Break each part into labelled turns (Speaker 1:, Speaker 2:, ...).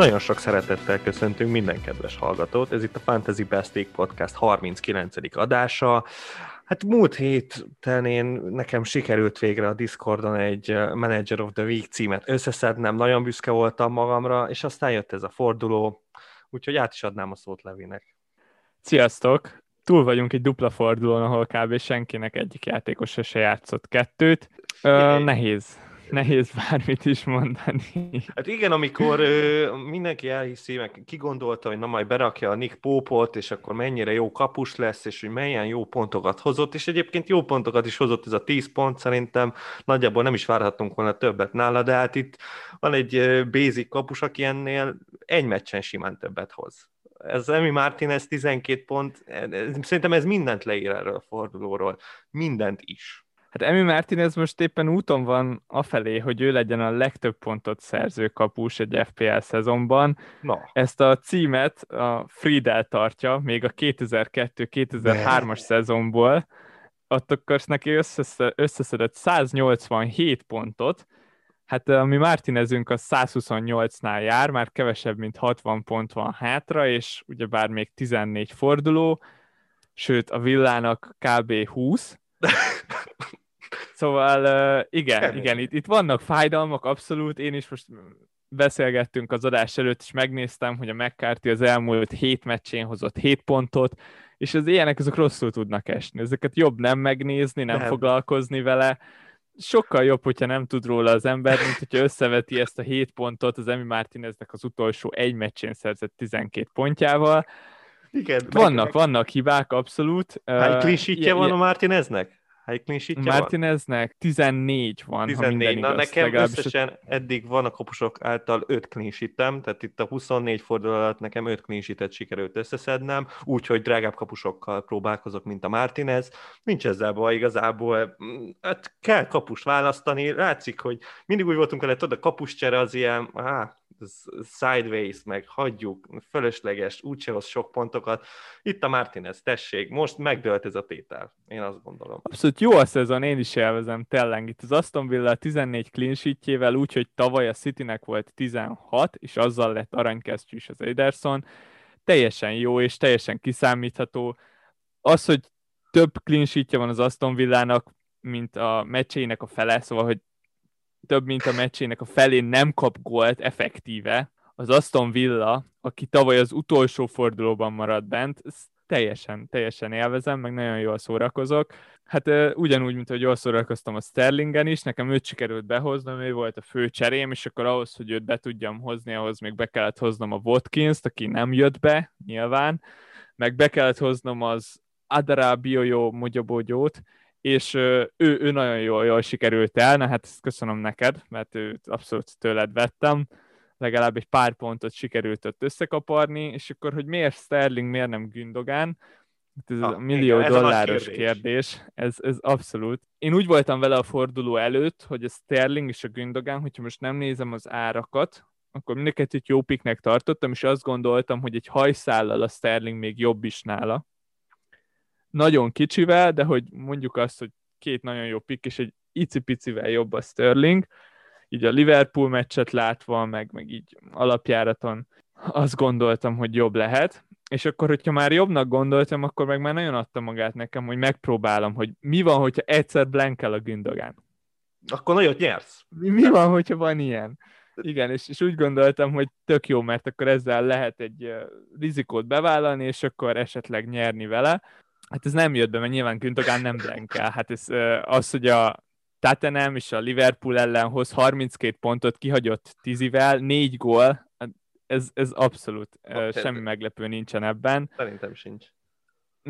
Speaker 1: Nagyon sok szeretettel köszöntünk minden kedves hallgatót. Ez itt a Fantasy Best League Podcast 39. adása. Hát múlt héten én, nekem sikerült végre a Discordon egy Manager of the Week címet összeszednem, nagyon büszke voltam magamra, és aztán jött ez a forduló, úgyhogy át is adnám a szót Levinek.
Speaker 2: Sziasztok! Túl vagyunk egy dupla fordulón, ahol kb. senkinek egyik játékos se játszott kettőt. Ö, nehéz nehéz bármit is mondani.
Speaker 1: Hát igen, amikor ö, mindenki elhiszi, meg kigondolta, hogy na majd berakja a Nick Pópot, és akkor mennyire jó kapus lesz, és hogy milyen jó pontokat hozott, és egyébként jó pontokat is hozott ez a 10 pont, szerintem nagyjából nem is várhatunk volna többet nála, de hát itt van egy basic kapus, aki ennél egy meccsen simán többet hoz ez Emi Martinez 12 pont, szerintem ez mindent leír erről a fordulóról, mindent is.
Speaker 2: Hát Emi Martinez most éppen úton van afelé, hogy ő legyen a legtöbb pontot szerző kapus egy FPL szezonban. Na. Ezt a címet a Friedel tartja, még a 2002-2003-as szezonból. Ott akkor neki összeszedett 187 pontot, Hát a mi Martinezünk a 128-nál jár, már kevesebb, mint 60 pont van hátra, és ugyebár még 14 forduló, sőt a villának kb. 20. Szóval igen, Kemény. igen, itt, itt vannak fájdalmak, abszolút. Én is most beszélgettünk az adás előtt, és megnéztem, hogy a McCarthy az elmúlt hét meccsén hozott 7 pontot, és az ilyenek azok rosszul tudnak esni. Ezeket jobb nem megnézni, nem, nem. foglalkozni vele. Sokkal jobb, hogyha nem tud róla az ember, mint hogyha összeveti ezt a 7 pontot az Emi Martineznek az utolsó egy meccsén szerzett 12 pontjával. Igen, vannak, meg, vannak hibák, abszolút.
Speaker 1: Hány uh, van a Martineznek? Hány clean
Speaker 2: Martineznek 14 van, 14.
Speaker 1: Na igaz, nekem legalábbis összesen eddig van a kapusok által 5 clean tehát itt a 24 forduló alatt nekem 5 clean sikerült összeszednem, úgyhogy drágább kapusokkal próbálkozok, mint a Martinez. Nincs ezzel baj igazából, hát kell kapust választani, látszik, hogy mindig úgy voltunk vele, tudod, a kapuscsere az ilyen, á, sideways, meg hagyjuk, fölösleges, úgyse hoz sok pontokat. Itt a Martinez, tessék, most megdőlt ez a tétel, én azt gondolom.
Speaker 2: Abszolút jó a szezon, én is elvezem tényleg. Itt az Aston Villa 14 clean sheetjével, úgyhogy tavaly a Citynek volt 16, és azzal lett aranykesztyűs az Ederson. Teljesen jó, és teljesen kiszámítható. Az, hogy több clean sheetje van az Aston Villának, mint a meccsének a fele, szóval, hogy több mint a meccsének a felén nem kap gólt effektíve, az Aston Villa, aki tavaly az utolsó fordulóban maradt bent, teljesen, teljesen élvezem, meg nagyon jól szórakozok. Hát ugyanúgy, mint hogy jól szórakoztam a Sterlingen is, nekem őt sikerült behoznom, ő volt a fő cserém, és akkor ahhoz, hogy őt be tudjam hozni, ahhoz még be kellett hoznom a Watkins-t, aki nem jött be, nyilván, meg be kellett hoznom az Adara Biojo Mogyobógyót, és ő, ő nagyon jól, jól sikerült el, na hát ezt köszönöm neked, mert őt abszolút tőled vettem, legalább egy pár pontot sikerült ott összekaparni, és akkor, hogy miért Sterling, miért nem Gündogán, ez ha, a millió igen, dolláros kérdés. kérdés, ez, ez abszolút. Én úgy voltam vele a forduló előtt, hogy a Sterling és a Gündogán, hogyha most nem nézem az árakat, akkor mindeket jó piknek tartottam, és azt gondoltam, hogy egy hajszállal a Sterling még jobb is nála, nagyon kicsivel, de hogy mondjuk azt, hogy két nagyon jó pick, és egy icipicivel jobb a Sterling, így a Liverpool meccset látva, meg, meg így alapjáraton azt gondoltam, hogy jobb lehet, és akkor, hogyha már jobbnak gondoltam, akkor meg már nagyon adta magát nekem, hogy megpróbálom, hogy mi van, hogyha egyszer blankel a Gündogán.
Speaker 1: Akkor nagyot nyersz.
Speaker 2: Mi, mi van, hogyha van ilyen? Igen, és, és úgy gondoltam, hogy tök jó, mert akkor ezzel lehet egy uh, rizikót bevállalni, és akkor esetleg nyerni vele. Hát ez nem jött be, mert nyilván Güntogán nem blankel. Hát ez az, hogy a Tottenham és a Liverpool ellen hoz 32 pontot, kihagyott tízivel, négy gól, hát ez, ez abszolút hát, semmi meglepő nincsen ebben.
Speaker 1: Szerintem sincs.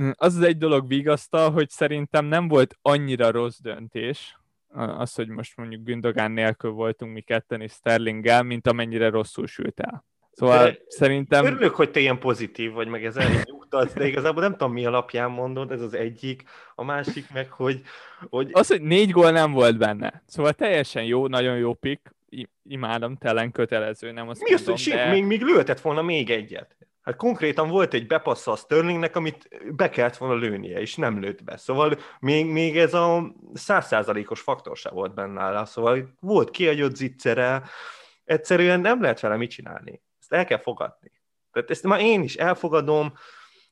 Speaker 2: Mm, az az egy dolog vigasztal, hogy szerintem nem volt annyira rossz döntés, az, hogy most mondjuk Gündogán nélkül voltunk mi ketten és Sterlinggel, mint amennyire rosszul sült el. Szóval de szerintem...
Speaker 1: Örülök, hogy te ilyen pozitív vagy, meg ez nyugtatsz, de igazából nem tudom, mi alapján mondod, ez az egyik, a másik meg, hogy... hogy...
Speaker 2: Az, hogy négy gól nem volt benne. Szóval teljesen jó, nagyon jó pick, imádom, telen kötelező, nem azt
Speaker 1: mi mondom, az, hogy de... még, még lőhetett volna még egyet. Hát konkrétan volt egy bepassza a Sterlingnek, amit be kellett volna lőnie, és nem lőtt be. Szóval még, még ez a százszázalékos faktor se volt benne nála. Szóval volt kiagyott zicsere, egyszerűen nem lehet vele mit csinálni Ezt el kell fogadni. Tehát ezt már én is elfogadom,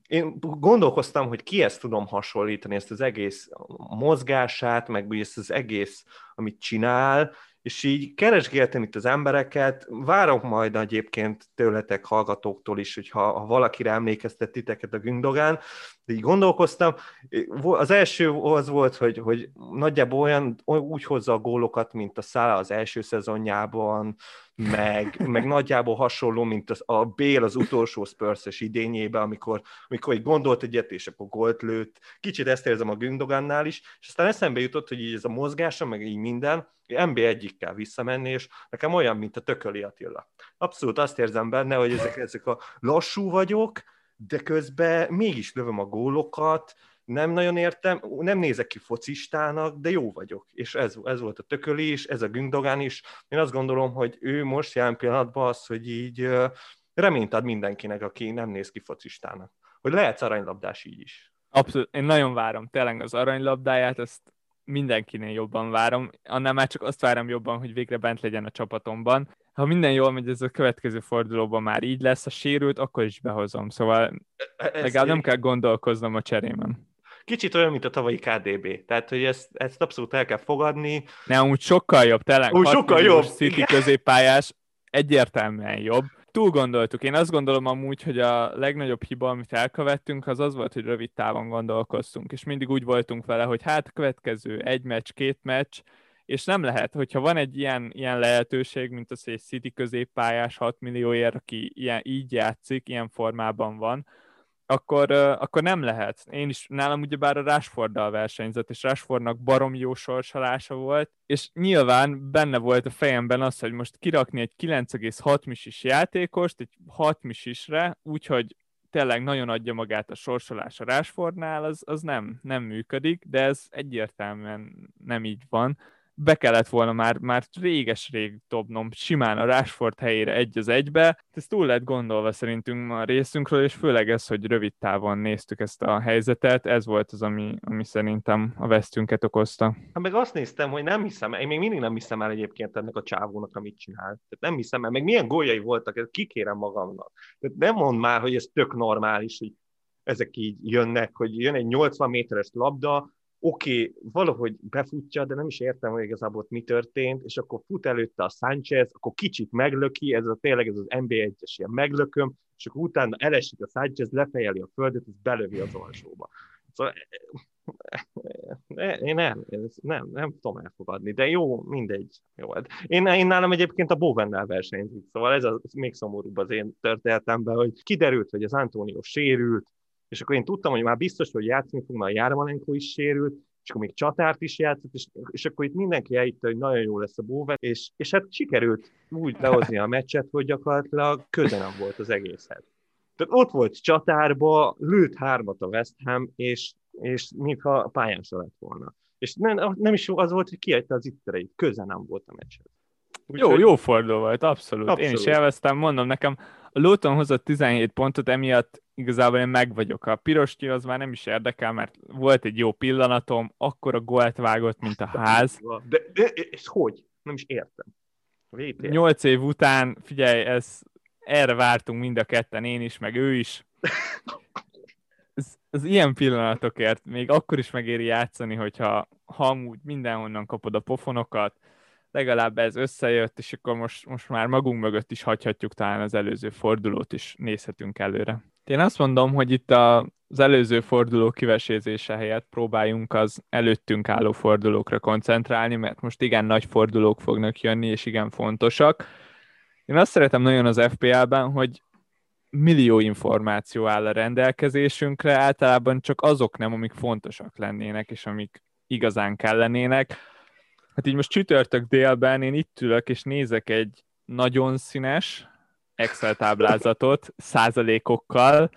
Speaker 1: én gondolkoztam, hogy kihez tudom hasonlítani ezt az egész mozgását, meg ezt az egész, amit csinál, és így keresgéltem itt az embereket, várok majd egyébként tőletek hallgatóktól is, hogyha ha valakire emlékeztet titeket a Gündogán, így gondolkoztam. Az első az volt, hogy, hogy nagyjából olyan, úgy hozza a gólokat, mint a Szála az első szezonjában, meg, meg nagyjából hasonló, mint az, a Bél az utolsó spurs idényében, amikor, amikor egy gondolt egyet, és akkor gólt lőtt. Kicsit ezt érzem a Gündogannál is, és aztán eszembe jutott, hogy így ez a mozgása, meg így minden, MB egyikkel visszamenni, és nekem olyan, mint a Tököli Attila. Abszolút azt érzem benne, hogy ezek, ezek a lassú vagyok, de közben mégis lövöm a gólokat, nem nagyon értem, nem nézek ki focistának, de jó vagyok. És ez, ez volt a Tököli is, ez a Gündogán is. Én azt gondolom, hogy ő most jelen pillanatban az, hogy így reményt ad mindenkinek, aki nem néz ki focistának. Hogy lehetsz aranylabdás így is.
Speaker 2: Abszolút, én nagyon várom tényleg az aranylabdáját, ezt mindenkinél jobban várom, annál már csak azt várom jobban, hogy végre bent legyen a csapatomban. Ha minden jól megy, ez a következő fordulóban már így lesz, a sérült, akkor is behozom. Szóval ez legalább nem kell gondolkoznom a cserémen.
Speaker 1: Kicsit olyan, mint a tavalyi KDB. Tehát, hogy ezt, ezt abszolút el kell fogadni.
Speaker 2: Ne, úgy sokkal jobb, tényleg. Úgy sokkal jobb. City középpályás, egyértelműen jobb túl gondoltuk. Én azt gondolom amúgy, hogy a legnagyobb hiba, amit elkövettünk, az az volt, hogy rövid távon gondolkoztunk, és mindig úgy voltunk vele, hogy hát következő egy meccs, két meccs, és nem lehet, hogyha van egy ilyen, ilyen lehetőség, mint az, egy City középpályás 6 millióért, aki ilyen, így játszik, ilyen formában van, akkor, akkor nem lehet. Én is, nálam ugyebár a Rashforddal versenyzett, és Rashfordnak barom jó sorsolása volt, és nyilván benne volt a fejemben az, hogy most kirakni egy 9,6 misis játékost, egy 6 misisre, úgyhogy tényleg nagyon adja magát a sorsolás a Rashfordnál, az, az nem, nem működik, de ez egyértelműen nem így van be kellett volna már, már réges-rég dobnom simán a Rashford helyére egy az egybe. Ez túl lett gondolva szerintünk a részünkről, és főleg ez, hogy rövid távon néztük ezt a helyzetet, ez volt az, ami, ami szerintem a vesztünket okozta.
Speaker 1: Hát meg azt néztem, hogy nem hiszem, én még mindig nem hiszem el egyébként ennek a csávónak, amit csinál. Tehát nem hiszem el, meg milyen góljai voltak, kikérem magamnak. Tehát nem mond már, hogy ez tök normális, hogy ezek így jönnek, hogy jön egy 80 méteres labda, oké, okay, valahogy befutja, de nem is értem, hogy igazából mi történt, és akkor fut előtte a Sánchez, akkor kicsit meglöki, ez a tényleg ez az NB1-es ilyen meglököm, és akkor utána elesik a Sánchez, lefejeli a földet, és belövi az alsóba. Szóval én nem, nem, nem tudom elfogadni, de jó, mindegy. Jó. Hát én, én nálam egyébként a Bovennel versenyzik, szóval ez az még szomorúbb az én történetemben, hogy kiderült, hogy az Antonio sérült, és akkor én tudtam, hogy már biztos, hogy játszani fog, mert a Jármalenko is sérült, és akkor még csatárt is játszott, és, és akkor itt mindenki elhitte, hogy nagyon jó lesz a bóve, és, és hát sikerült úgy lehozni a meccset, hogy gyakorlatilag köze nem volt az egészhez. Tehát ott volt csatárba, lőtt hármat a West Ham, és, és mintha pályán se lett volna. És nem, nem is az volt, hogy kiejte az ittereit, köze nem volt a meccshez.
Speaker 2: Úgy, jó, hogy... jó forduló volt, abszolút. abszolút. Én is élveztem, mondom nekem, a Luton hozott 17 pontot, emiatt igazából én meg vagyok. A piros az már nem is érdekel, mert volt egy jó pillanatom, akkor a gólt vágott, mint a ház.
Speaker 1: De, de és hogy? Nem is értem.
Speaker 2: Nyolc év után, figyelj, ez, erre vártunk mind a ketten, én is, meg ő is. Ez, ez ilyen pillanatokért még akkor is megéri játszani, hogyha ha amúgy mindenhonnan kapod a pofonokat, legalább ez összejött, és akkor most, most már magunk mögött is hagyhatjuk talán az előző fordulót is nézhetünk előre. Én azt mondom, hogy itt a, az előző forduló kivesézése helyett próbáljunk az előttünk álló fordulókra koncentrálni, mert most igen nagy fordulók fognak jönni, és igen fontosak. Én azt szeretem nagyon az FPL-ben, hogy millió információ áll a rendelkezésünkre, általában csak azok nem, amik fontosak lennének, és amik igazán kellenének. Hát így most csütörtök délben én itt ülök, és nézek egy nagyon színes Excel táblázatot százalékokkal,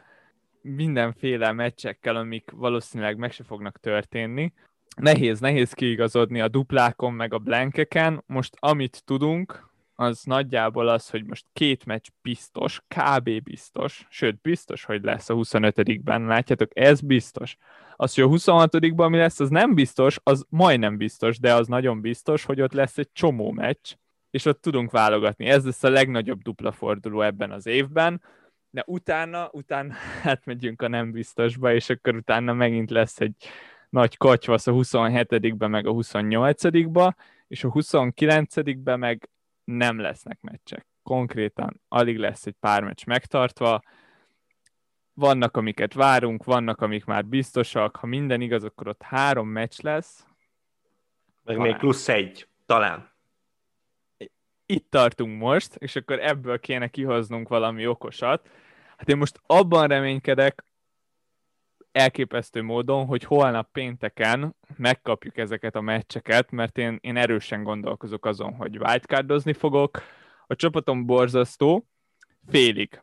Speaker 2: mindenféle meccsekkel, amik valószínűleg meg se fognak történni. Nehéz, nehéz kiigazodni a duplákon, meg a blankeken. Most amit tudunk, az nagyjából az, hogy most két meccs biztos, kb. biztos, sőt, biztos, hogy lesz a 25-ben, látjátok, ez biztos. Az, hogy a 26-ban mi lesz, az nem biztos, az majdnem biztos, de az nagyon biztos, hogy ott lesz egy csomó meccs, és ott tudunk válogatni. Ez lesz a legnagyobb dupla forduló ebben az évben, de utána, utána hát megyünk a nem biztosba, és akkor utána megint lesz egy nagy kacsvasz a 27-ben, meg a 28-ba, és a 29-ben meg nem lesznek meccsek. Konkrétan alig lesz egy pár meccs megtartva, vannak, amiket várunk, vannak, amik már biztosak, ha minden igaz, akkor ott három meccs lesz.
Speaker 1: Meg talán. még plusz egy, talán.
Speaker 2: Itt tartunk most, és akkor ebből kéne kihoznunk valami okosat. Hát én most abban reménykedek, elképesztő módon, hogy holnap pénteken megkapjuk ezeket a meccseket, mert én, én erősen gondolkozok azon, hogy wildcardozni fogok. A csapatom borzasztó, félig.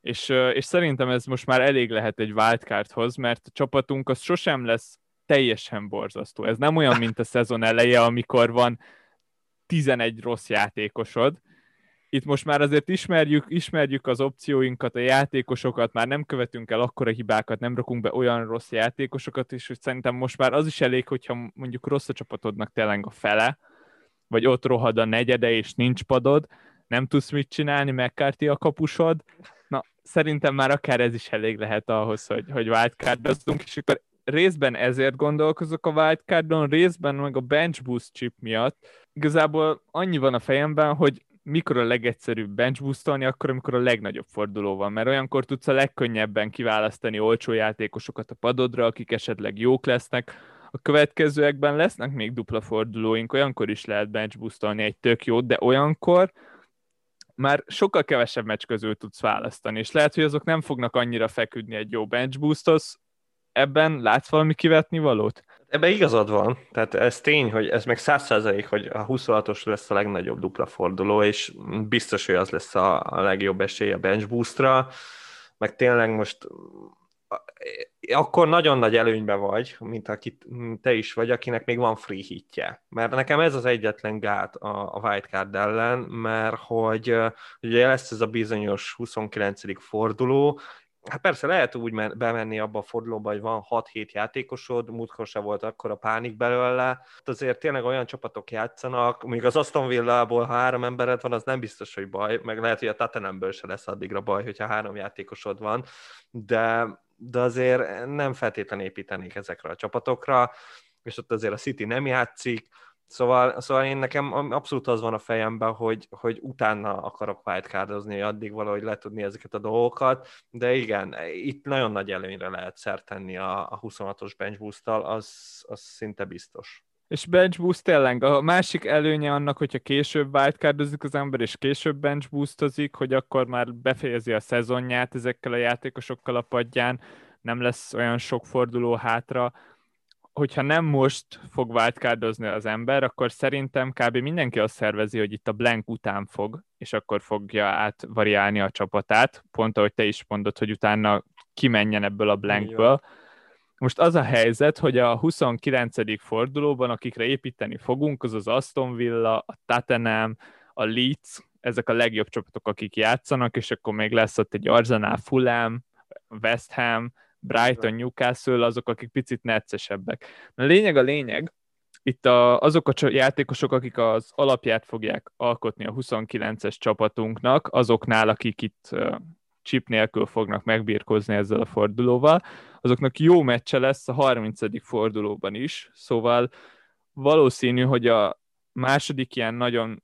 Speaker 2: És, és szerintem ez most már elég lehet egy wildcardhoz, mert a csapatunk az sosem lesz teljesen borzasztó. Ez nem olyan, mint a szezon eleje, amikor van 11 rossz játékosod, itt most már azért ismerjük, ismerjük az opcióinkat, a játékosokat, már nem követünk el akkora hibákat, nem rakunk be olyan rossz játékosokat, és hogy szerintem most már az is elég, hogyha mondjuk rossz a csapatodnak tényleg a fele, vagy ott rohad a negyede, és nincs padod, nem tudsz mit csinálni, McCarthy a kapusod, na, szerintem már akár ez is elég lehet ahhoz, hogy, hogy wildcardozzunk, és akkor részben ezért gondolkozok a wildcardon, részben meg a bench boost chip miatt. Igazából annyi van a fejemben, hogy mikor a legegyszerűbb bench boostolni, akkor, amikor a legnagyobb forduló van, mert olyankor tudsz a legkönnyebben kiválasztani olcsó játékosokat a padodra, akik esetleg jók lesznek. A következőekben lesznek még dupla fordulóink, olyankor is lehet bench boostolni egy tök jót, de olyankor már sokkal kevesebb meccs közül tudsz választani, és lehet, hogy azok nem fognak annyira feküdni egy jó bench boosthoz. Ebben látsz valami kivetni valót?
Speaker 1: Ebben igazad van, tehát ez tény, hogy ez meg száz százalék, hogy a 26-os lesz a legnagyobb dupla forduló, és biztos, hogy az lesz a, legjobb esély a bench boostra, meg tényleg most akkor nagyon nagy előnybe vagy, mint aki te is vagy, akinek még van free hitje. Mert nekem ez az egyetlen gát a, a wildcard ellen, mert hogy ugye lesz ez a bizonyos 29. forduló, Hát persze lehet úgy bemenni abba a fordulóba, hogy van 6-7 játékosod, múltkor se volt akkor a pánik belőle. Hát azért tényleg olyan csapatok játszanak, még az Aston Villa-ból, ha három embered van, az nem biztos, hogy baj, meg lehet, hogy a Tottenhamből se lesz addigra baj, hogyha három játékosod van, de, de azért nem feltétlenül építenék ezekre a csapatokra, és ott azért a City nem játszik, Szóval, szóval én nekem abszolút az van a fejemben, hogy, hogy utána akarok wildcardozni, addig valahogy le tudni ezeket a dolgokat, de igen, itt nagyon nagy előnyre lehet szert tenni a, a 26-os bench boost az, az szinte biztos.
Speaker 2: És bench boost tényleg, a másik előnye annak, hogyha később wildcardozik az ember, és később bench boostozik, hogy akkor már befejezi a szezonját ezekkel a játékosokkal a padján, nem lesz olyan sok forduló hátra, hogyha nem most fog wildcardozni az ember, akkor szerintem kb. mindenki azt szervezi, hogy itt a blank után fog, és akkor fogja átvariálni a csapatát, pont ahogy te is mondod, hogy utána kimenjen ebből a blankből. Most az a helyzet, hogy a 29. fordulóban, akikre építeni fogunk, az az Aston Villa, a Tottenham, a Leeds, ezek a legjobb csapatok, akik játszanak, és akkor még lesz ott egy Arsenal, Fulham, West Ham, Brighton, Newcastle, azok, akik picit neccesebbek. A lényeg a lényeg, itt a, azok a játékosok, akik az alapját fogják alkotni a 29-es csapatunknak, azoknál, akik itt uh, chip nélkül fognak megbírkozni ezzel a fordulóval, azoknak jó meccse lesz a 30. fordulóban is, szóval valószínű, hogy a második ilyen nagyon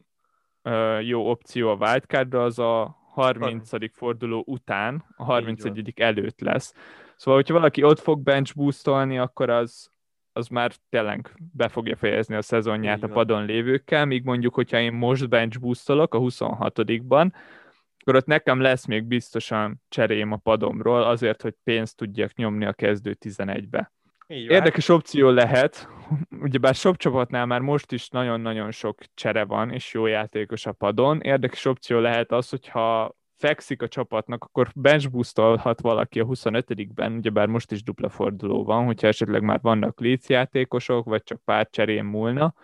Speaker 2: uh, jó opció a wildcardra az a 30. forduló után, a 31. előtt lesz. Szóval, hogyha valaki ott fog bench boostolni, akkor az, az már tényleg be fogja fejezni a szezonját a padon lévőkkel, míg mondjuk, hogyha én most bench boostolok a 26-ban, akkor ott nekem lesz még biztosan cserém a padomról, azért, hogy pénzt tudjak nyomni a kezdő 11-be. Érdekes opció lehet, ugyebár sok csapatnál már most is nagyon-nagyon sok csere van, és jó játékos a padon. Érdekes opció lehet az, hogyha fekszik a csapatnak, akkor bench boostolhat valaki a 25-ben, ugyebár most is dupla forduló van, hogyha esetleg már vannak Leeds játékosok, vagy csak pár cserén múlna,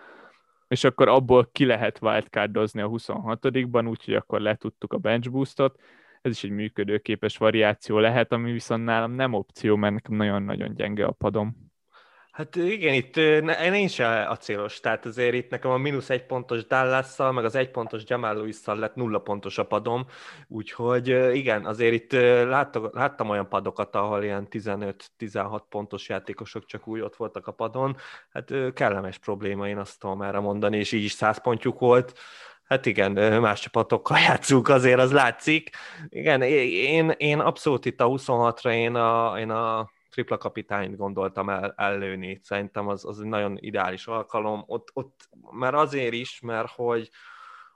Speaker 2: és akkor abból ki lehet wildcardozni a 26-ban, úgyhogy akkor letudtuk a bench boostot. Ez is egy működőképes variáció lehet, ami viszont nálam nem opció, mert nekem nagyon-nagyon gyenge a padom.
Speaker 1: Hát igen, itt én se a célos, tehát azért itt nekem a mínusz egy pontos dallas meg az egy pontos Jamal lewis lett nulla pontos a padom, úgyhogy igen, azért itt láttam, láttam olyan padokat, ahol ilyen 15-16 pontos játékosok csak úgy ott voltak a padon, hát kellemes probléma, én azt tudom erre mondani, és így is 100 pontjuk volt, Hát igen, más csapatokkal játszunk, azért az látszik. Igen, én, én abszolút itt a 26-ra én a, én a tripla kapitányt gondoltam el, ellőni. Szerintem az, az egy nagyon ideális alkalom. Ott, ott már azért is, mert hogy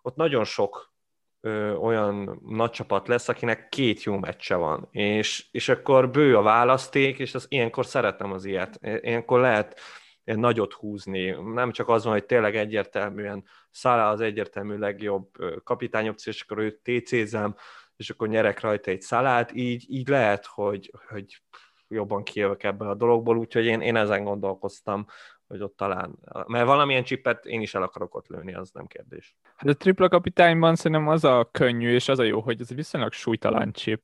Speaker 1: ott nagyon sok ö, olyan nagy csapat lesz, akinek két jó meccse van, és, és akkor bő a választék, és az, ilyenkor szeretem az ilyet. Ilyenkor lehet nagyot húzni. Nem csak az van, hogy tényleg egyértelműen Szállá az egyértelmű legjobb kapitányopció, és akkor őt TC-zem, és akkor nyerek rajta egy szalát, így, így lehet, hogy, hogy jobban kijövök ebbe a dologból, úgyhogy én, én ezen gondolkoztam, hogy ott talán, mert valamilyen csipet én is el akarok ott lőni, az nem kérdés.
Speaker 2: Hát a tripla kapitányban szerintem az a könnyű, és az a jó, hogy ez viszonylag súlytalan chip.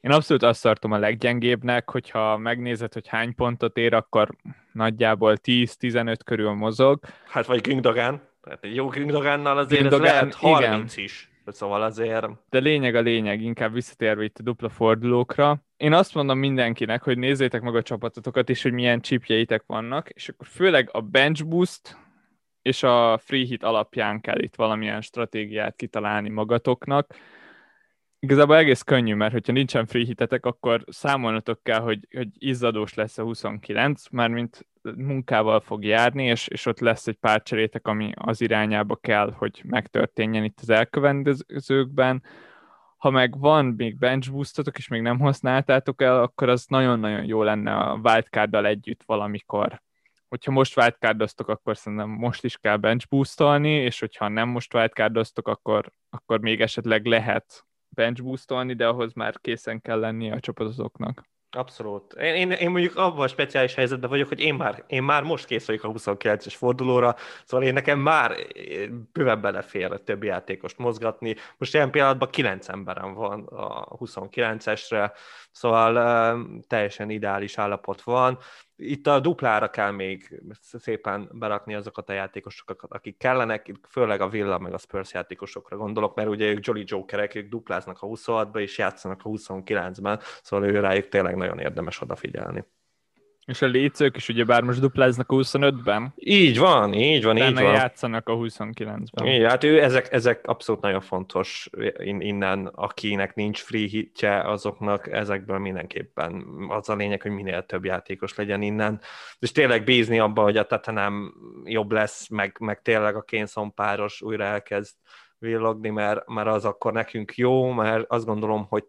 Speaker 2: Én abszolút azt tartom a leggyengébbnek, hogyha megnézed, hogy hány pontot ér, akkor nagyjából 10-15 körül mozog.
Speaker 1: Hát vagy Gündogan, tehát egy jó Gündogánnal azért Gündogan, ez lehet 30 igen. is. Szóval azért...
Speaker 2: De lényeg a lényeg, inkább visszatérve itt a dupla fordulókra. Én azt mondom mindenkinek, hogy nézzétek meg a csapatotokat is, hogy milyen chipjeitek vannak, és akkor főleg a bench boost és a free hit alapján kell itt valamilyen stratégiát kitalálni magatoknak. Igazából egész könnyű, mert hogyha nincsen free hitetek, akkor számolnatok kell, hogy, hogy izzadós lesz a 29, mármint munkával fog járni, és, és ott lesz egy pár cserétek, ami az irányába kell, hogy megtörténjen itt az elkövetkezőkben. Ha meg van még bench boostotok, és még nem használtátok el, akkor az nagyon-nagyon jó lenne a wildcarddal együtt valamikor. Hogyha most wildcardoztok, akkor szerintem most is kell bench boostolni, és hogyha nem most wildcardoztok, akkor, akkor még esetleg lehet bench boostolni, de ahhoz már készen kell lennie a csapatoknak.
Speaker 1: Abszolút. Én, én, én mondjuk abban a speciális helyzetben vagyok, hogy én már, én már most kész vagyok a 29-es fordulóra, szóval én nekem már bőven belefér a többi játékost mozgatni. Most ilyen pillanatban 9 emberem van a 29-esre, szóval uh, teljesen ideális állapot van itt a duplára kell még szépen berakni azokat a játékosokat, akik kellenek, főleg a Villa meg a Spurs játékosokra gondolok, mert ugye ők Jolly Jokerek, ők dupláznak a 26-ba és játszanak a 29-ben, szóval ő rájuk tényleg nagyon érdemes odafigyelni.
Speaker 2: És a lécők is ugye bár most dupláznak a 25-ben.
Speaker 1: Így van, így van, így van.
Speaker 2: játszanak a 29-ben.
Speaker 1: Igen, hát ő, ezek, ezek abszolút nagyon fontos innen, akinek nincs free hitje, azoknak ezekből mindenképpen az a lényeg, hogy minél több játékos legyen innen. És tényleg bízni abba, hogy a Tatanem jobb lesz, meg, meg tényleg a Kénszon páros újra elkezd villogni, mert, mert az akkor nekünk jó, mert azt gondolom, hogy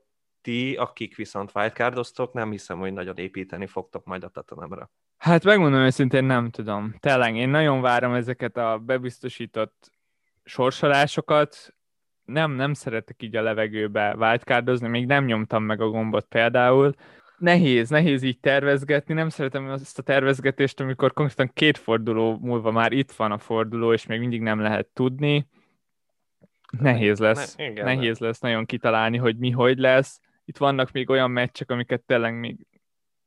Speaker 1: ti, akik viszont wildcardoztok, nem hiszem, hogy nagyon építeni fogtok majd a Tatanemre.
Speaker 2: Hát megmondom őszintén, nem tudom. Tényleg, én nagyon várom ezeket a bebiztosított sorsolásokat. Nem, nem szeretek így a levegőbe wildcardozni, még nem nyomtam meg a gombot például. Nehéz, nehéz így tervezgetni, nem szeretem ezt a tervezgetést, amikor konkrétan két forduló múlva már itt van a forduló, és még mindig nem lehet tudni. Nehéz lesz, ne, igen, nehéz lesz nagyon kitalálni, hogy mi hogy lesz itt vannak még olyan meccsek, amiket tényleg még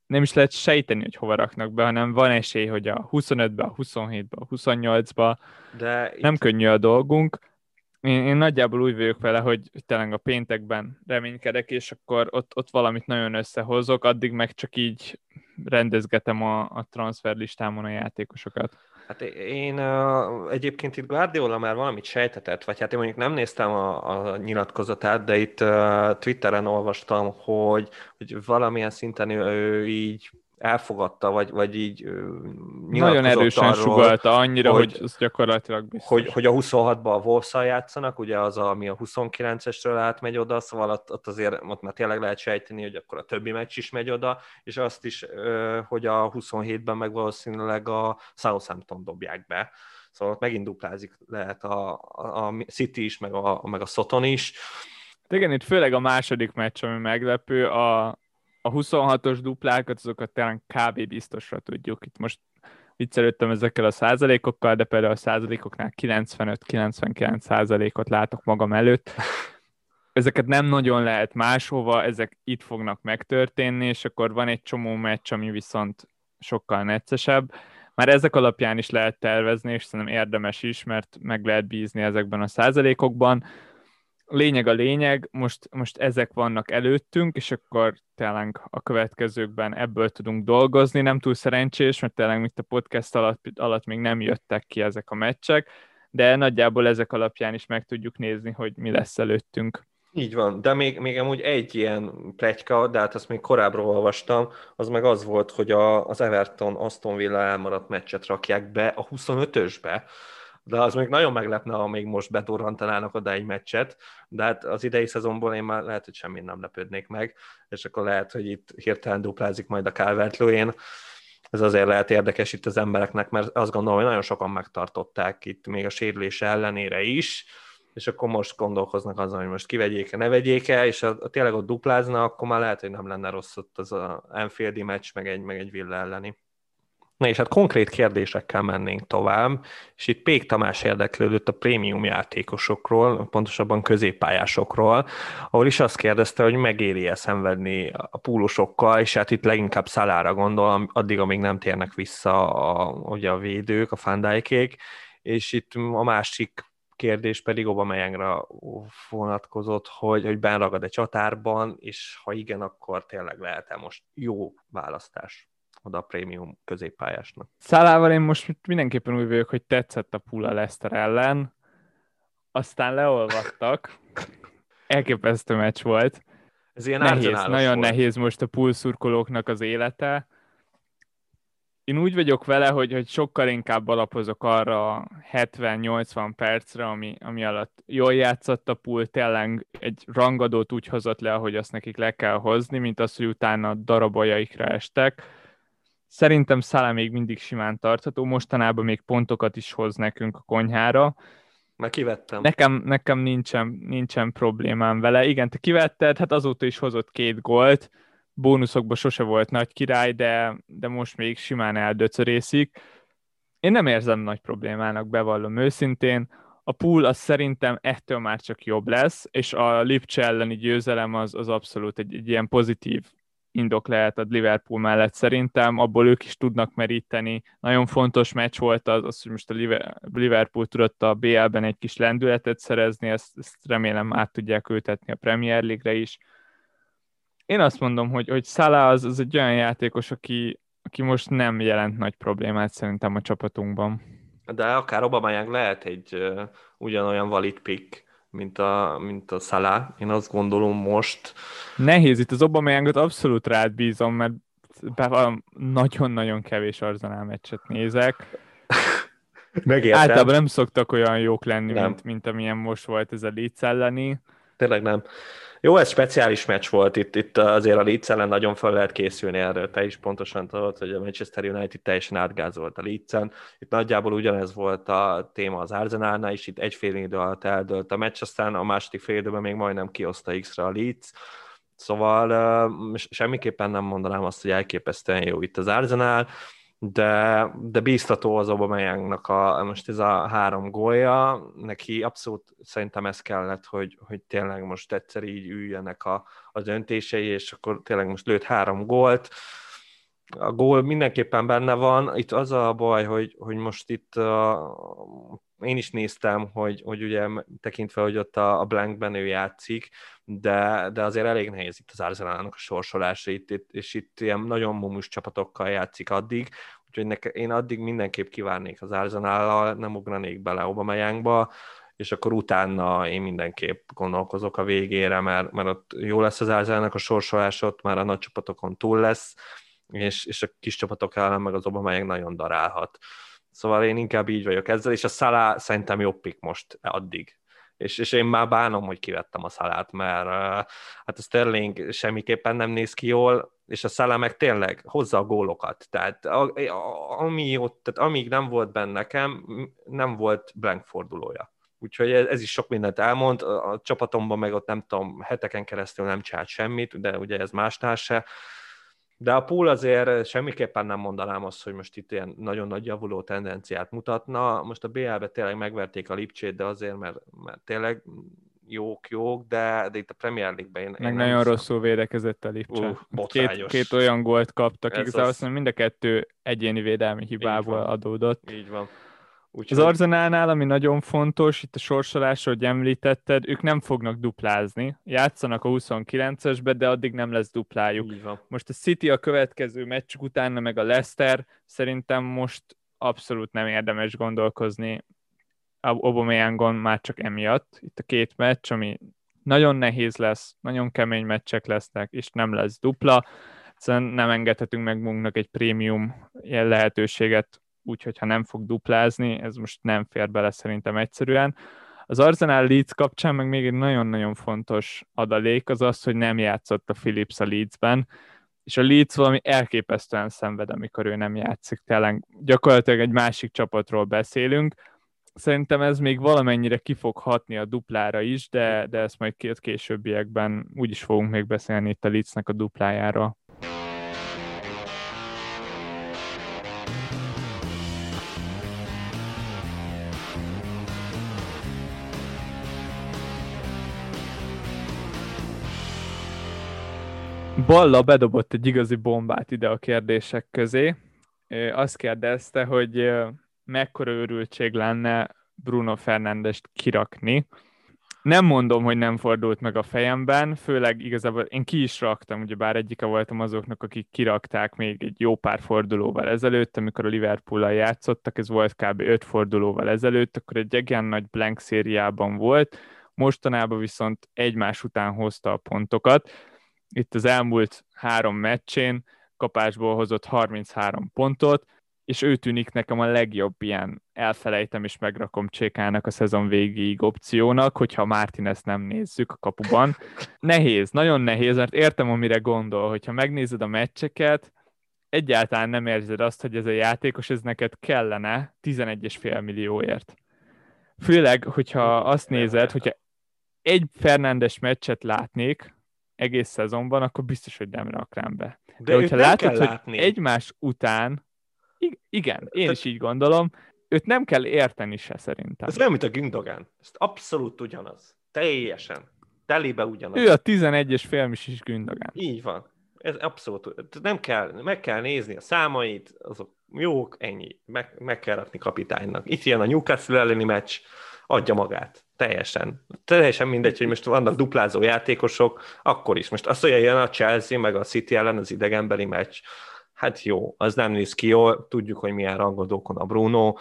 Speaker 2: nem is lehet sejteni, hogy hova raknak be, hanem van esély, hogy a 25-be, a 27-be, a 28-ba De nem itt... könnyű a dolgunk. Én, én nagyjából úgy vagyok vele, hogy tényleg a péntekben reménykedek, és akkor ott, ott valamit nagyon összehozok, addig meg csak így rendezgetem a, a transferlistámon a játékosokat.
Speaker 1: Hát én egyébként itt Guardiola már valamit sejtetett, vagy hát én mondjuk nem néztem a, a nyilatkozatát, de itt Twitteren olvastam, hogy, hogy valamilyen szinten ő így elfogadta, vagy, vagy így
Speaker 2: Nagyon erősen arról, sugalta, annyira, hogy, hogy ez gyakorlatilag biztos.
Speaker 1: Hogy, hogy a 26-ban a wolves játszanak, ugye az, ami a 29-esről átmegy oda, szóval ott, ott azért ott már tényleg lehet sejteni, hogy akkor a többi meccs is megy oda, és azt is, hogy a 27-ben meg valószínűleg a Southampton dobják be. Szóval ott megint duplázik lehet a, a, a City is, meg a, meg a Soton is.
Speaker 2: Igen, itt főleg a második meccs, ami meglepő, a, a 26-os duplákat, azokat talán kb. biztosra tudjuk. Itt most viccelődtem ezekkel a százalékokkal, de például a százalékoknál 95-99 százalékot látok magam előtt. Ezeket nem nagyon lehet máshova, ezek itt fognak megtörténni, és akkor van egy csomó meccs, ami viszont sokkal neccesebb. Már ezek alapján is lehet tervezni, és szerintem érdemes is, mert meg lehet bízni ezekben a százalékokban. Lényeg a lényeg, most, most ezek vannak előttünk, és akkor tényleg a következőkben ebből tudunk dolgozni. Nem túl szerencsés, mert tényleg mint a podcast alatt, alatt még nem jöttek ki ezek a meccsek, de nagyjából ezek alapján is meg tudjuk nézni, hogy mi lesz előttünk.
Speaker 1: Így van, de még, még amúgy egy ilyen pletyka, de hát azt még korábbról olvastam, az meg az volt, hogy a, az Everton Aston Villa elmaradt meccset rakják be a 25-ösbe, de az még nagyon meglepne, ha még most bedurrantanának oda egy meccset, de hát az idei szezonból én már lehet, hogy semmit nem lepődnék meg, és akkor lehet, hogy itt hirtelen duplázik majd a calvert ez azért lehet érdekes itt az embereknek, mert azt gondolom, hogy nagyon sokan megtartották itt még a sérülése ellenére is, és akkor most gondolkoznak azon, hogy most kivegyék-e, ne vegyék-e, és ha tényleg ott duplázna, akkor már lehet, hogy nem lenne rossz ott az a Anfieldi meccs, meg egy, meg egy Villa elleni. Na és hát konkrét kérdésekkel mennénk tovább, és itt Pék Tamás érdeklődött a prémium játékosokról, pontosabban középpályásokról, ahol is azt kérdezte, hogy megéri-e szenvedni a púlusokkal, és hát itt leginkább szalára gondol, addig, amíg nem térnek vissza a, ugye a védők, a fandájkék, és itt a másik kérdés pedig Obameyangra vonatkozott, hogy, hogy benragad egy csatárban, és ha igen, akkor tényleg lehet-e most jó választás oda a prémium középpályásnak.
Speaker 2: Szálával én most mindenképpen úgy vagyok, hogy tetszett a Pula Lester ellen, aztán leolvadtak, elképesztő meccs volt.
Speaker 1: Ez ilyen
Speaker 2: nehéz, nagyon volt. nehéz most a pulszurkolóknak az élete, én úgy vagyok vele, hogy, hogy sokkal inkább alapozok arra 70-80 percre, ami, ami alatt jól játszott a pool, tényleg egy rangadót úgy hozott le, ahogy azt nekik le kell hozni, mint az, hogy utána daraboljaikra estek. Szerintem Szála még mindig simán tartható, mostanában még pontokat is hoz nekünk a konyhára.
Speaker 1: Már kivettem.
Speaker 2: Nekem, nekem nincsen, nincsen problémám vele. Igen, te kivetted, hát azóta is hozott két gólt, bónuszokban sose volt nagy király, de, de most még simán eldöcörészik. Én nem érzem nagy problémának, bevallom őszintén. A pool az szerintem ettől már csak jobb lesz, és a Lipcse elleni győzelem az, az abszolút egy, egy ilyen pozitív indok lehet a Liverpool mellett szerintem, abból ők is tudnak meríteni. Nagyon fontos meccs volt az, az hogy most a Liverpool tudott a BL-ben egy kis lendületet szerezni, ezt, ezt remélem át tudják ültetni a Premier League-re is én azt mondom, hogy, hogy Salah az, az egy olyan játékos, aki, aki most nem jelent nagy problémát szerintem a csapatunkban.
Speaker 1: De akár Aubameyang lehet egy uh, ugyanolyan valid pick, mint a, mint a Salah. Én azt gondolom most.
Speaker 2: Nehéz itt az Aubameyangot abszolút rád bízom, mert nagyon-nagyon kevés Arzenál meccset nézek.
Speaker 1: Megértem.
Speaker 2: Általában nem szoktak olyan jók lenni, nem. mint, mint amilyen most volt ez a Leeds elleni.
Speaker 1: Tényleg nem. Jó, ez speciális meccs volt, itt, itt azért a Leeds ellen nagyon fel lehet készülni erről, te is pontosan tudod, hogy a Manchester United teljesen átgázolt a leeds. Itt nagyjából ugyanez volt a téma az Arsenalnál, és itt egy fél idő alatt eldőlt a meccs, aztán a második fél időben még majdnem kioszta X-re a Leeds. Szóval semmiképpen nem mondanám azt, hogy elképesztően jó itt az Arsenal de, de bíztató az Aubameyangnak a, most ez a három gólja, neki abszolút szerintem ez kellett, hogy, hogy tényleg most egyszer így üljenek a, a döntései, és akkor tényleg most lőtt három gólt, a gól mindenképpen benne van. Itt az a baj, hogy, hogy most itt a, én is néztem, hogy, hogy ugye tekintve, hogy ott a, a Blankben ő játszik, de, de azért elég nehéz itt az Arsenalnak a sorsolása, itt, itt, és itt ilyen nagyon mumus csapatokkal játszik addig, úgyhogy neke, én addig mindenképp kivárnék az Arsenal-al, nem ugranék bele Aubameyankba, és akkor utána én mindenképp gondolkozok a végére, mert, mert ott jó lesz az Arsenalnak a sorsolás, ott már a nagy csapatokon túl lesz, és, és a kis csapatok ellen meg az Aubameyang nagyon darálhat. Szóval én inkább így vagyok ezzel, és a Salah szerintem jobb pick most addig. És, és én már bánom, hogy kivettem a szalát, mert uh, hát a Sterling semmiképpen nem néz ki jól, és a Salah meg tényleg hozza a gólokat. Tehát a, a, ami ott, tehát amíg nem volt benne nekem, nem volt blank fordulója. Úgyhogy ez, ez is sok mindent elmond. A, a csapatomban meg ott nem tudom, heteken keresztül nem csinált semmit, de ugye ez másnál se. De a pool azért semmiképpen nem mondanám azt, hogy most itt ilyen nagyon nagy javuló tendenciát mutatna. Most a BL-be tényleg megverték a Lipcsét, de azért, mert, mert tényleg jók-jók, de, de itt a Premier League-ben én,
Speaker 2: Meg
Speaker 1: én
Speaker 2: nagyon
Speaker 1: hiszem.
Speaker 2: rosszul védekezett a Lipcse.
Speaker 1: Ú,
Speaker 2: két, két olyan gólt kaptak,
Speaker 1: Ez
Speaker 2: igazából
Speaker 1: az.
Speaker 2: azt mondom, mind a kettő egyéni védelmi hibából
Speaker 1: van.
Speaker 2: adódott.
Speaker 1: Így van.
Speaker 2: Az
Speaker 1: Úgyhogy
Speaker 2: Arzenálnál, ami nagyon fontos, itt a sorsolás, hogy említetted, ők nem fognak duplázni. Játszanak a 29-esbe, de addig nem lesz duplájuk. Most a City a következő meccsük utána, meg a Leicester, szerintem most abszolút nem érdemes gondolkozni Aubameyangon már csak emiatt. Itt a két meccs, ami nagyon nehéz lesz, nagyon kemény meccsek lesznek, és nem lesz dupla. Egyszerűen nem engedhetünk meg magunknak egy prémium ilyen lehetőséget, úgyhogy ha nem fog duplázni, ez most nem fér bele szerintem egyszerűen. Az Arsenal Leeds kapcsán meg még egy nagyon-nagyon fontos adalék az az, hogy nem játszott a Philips a Leedsben, és a Leeds valami elképesztően szenved, amikor ő nem játszik. Tényleg gyakorlatilag egy másik csapatról beszélünk. Szerintem ez még valamennyire ki fog hatni a duplára is, de, de ezt majd két későbbiekben úgyis fogunk még beszélni itt a Leedsnek a duplájáról. Balla bedobott egy igazi bombát ide a kérdések közé. Azt kérdezte, hogy mekkora őrültség lenne Bruno Fernandest kirakni. Nem mondom, hogy nem fordult meg a fejemben, főleg igazából én ki is raktam, ugyebár egyike voltam azoknak, akik kirakták még egy jó pár fordulóval ezelőtt, amikor a Liverpool-al játszottak, ez volt kb. 5 fordulóval ezelőtt, akkor egy igen nagy blank szériában volt, mostanában viszont egymás után hozta a pontokat. Itt az elmúlt három meccsén kapásból hozott 33 pontot, és ő tűnik nekem a legjobb ilyen elfelejtem és megrakom csékának a szezon végéig opciónak, hogyha Martinez nem nézzük a kapuban. Nehéz, nagyon nehéz, mert értem, amire gondol, hogyha megnézed a meccseket, egyáltalán nem érzed azt, hogy ez a játékos, ez neked kellene 11,5 millióért. Főleg, hogyha azt nézed, hogyha egy Fernándes meccset látnék egész szezonban, akkor biztos, hogy nem raknám be. De, De hogyha
Speaker 1: nem
Speaker 2: látod, hogy
Speaker 1: látni.
Speaker 2: egymás után, ig- igen, én is így gondolom, őt nem kell érteni se szerintem.
Speaker 1: Ez olyan, mint a Gündogan. Ez abszolút ugyanaz. Teljesen. Telibe ugyanaz.
Speaker 2: Ő a 11-es félmis is Gündogán.
Speaker 1: Így van. Ez abszolút. Nem kell, meg kell nézni a számait, azok jók, ennyi. Meg, meg kell rakni kapitánynak. Itt jön a Newcastle elleni meccs, adja magát. Teljesen. Teljesen mindegy, hogy most vannak duplázó játékosok, akkor is. Most azt, hogy jön a Chelsea, meg a City ellen az idegenbeli meccs, hát jó, az nem néz ki jól, tudjuk, hogy milyen rangodókon a Bruno,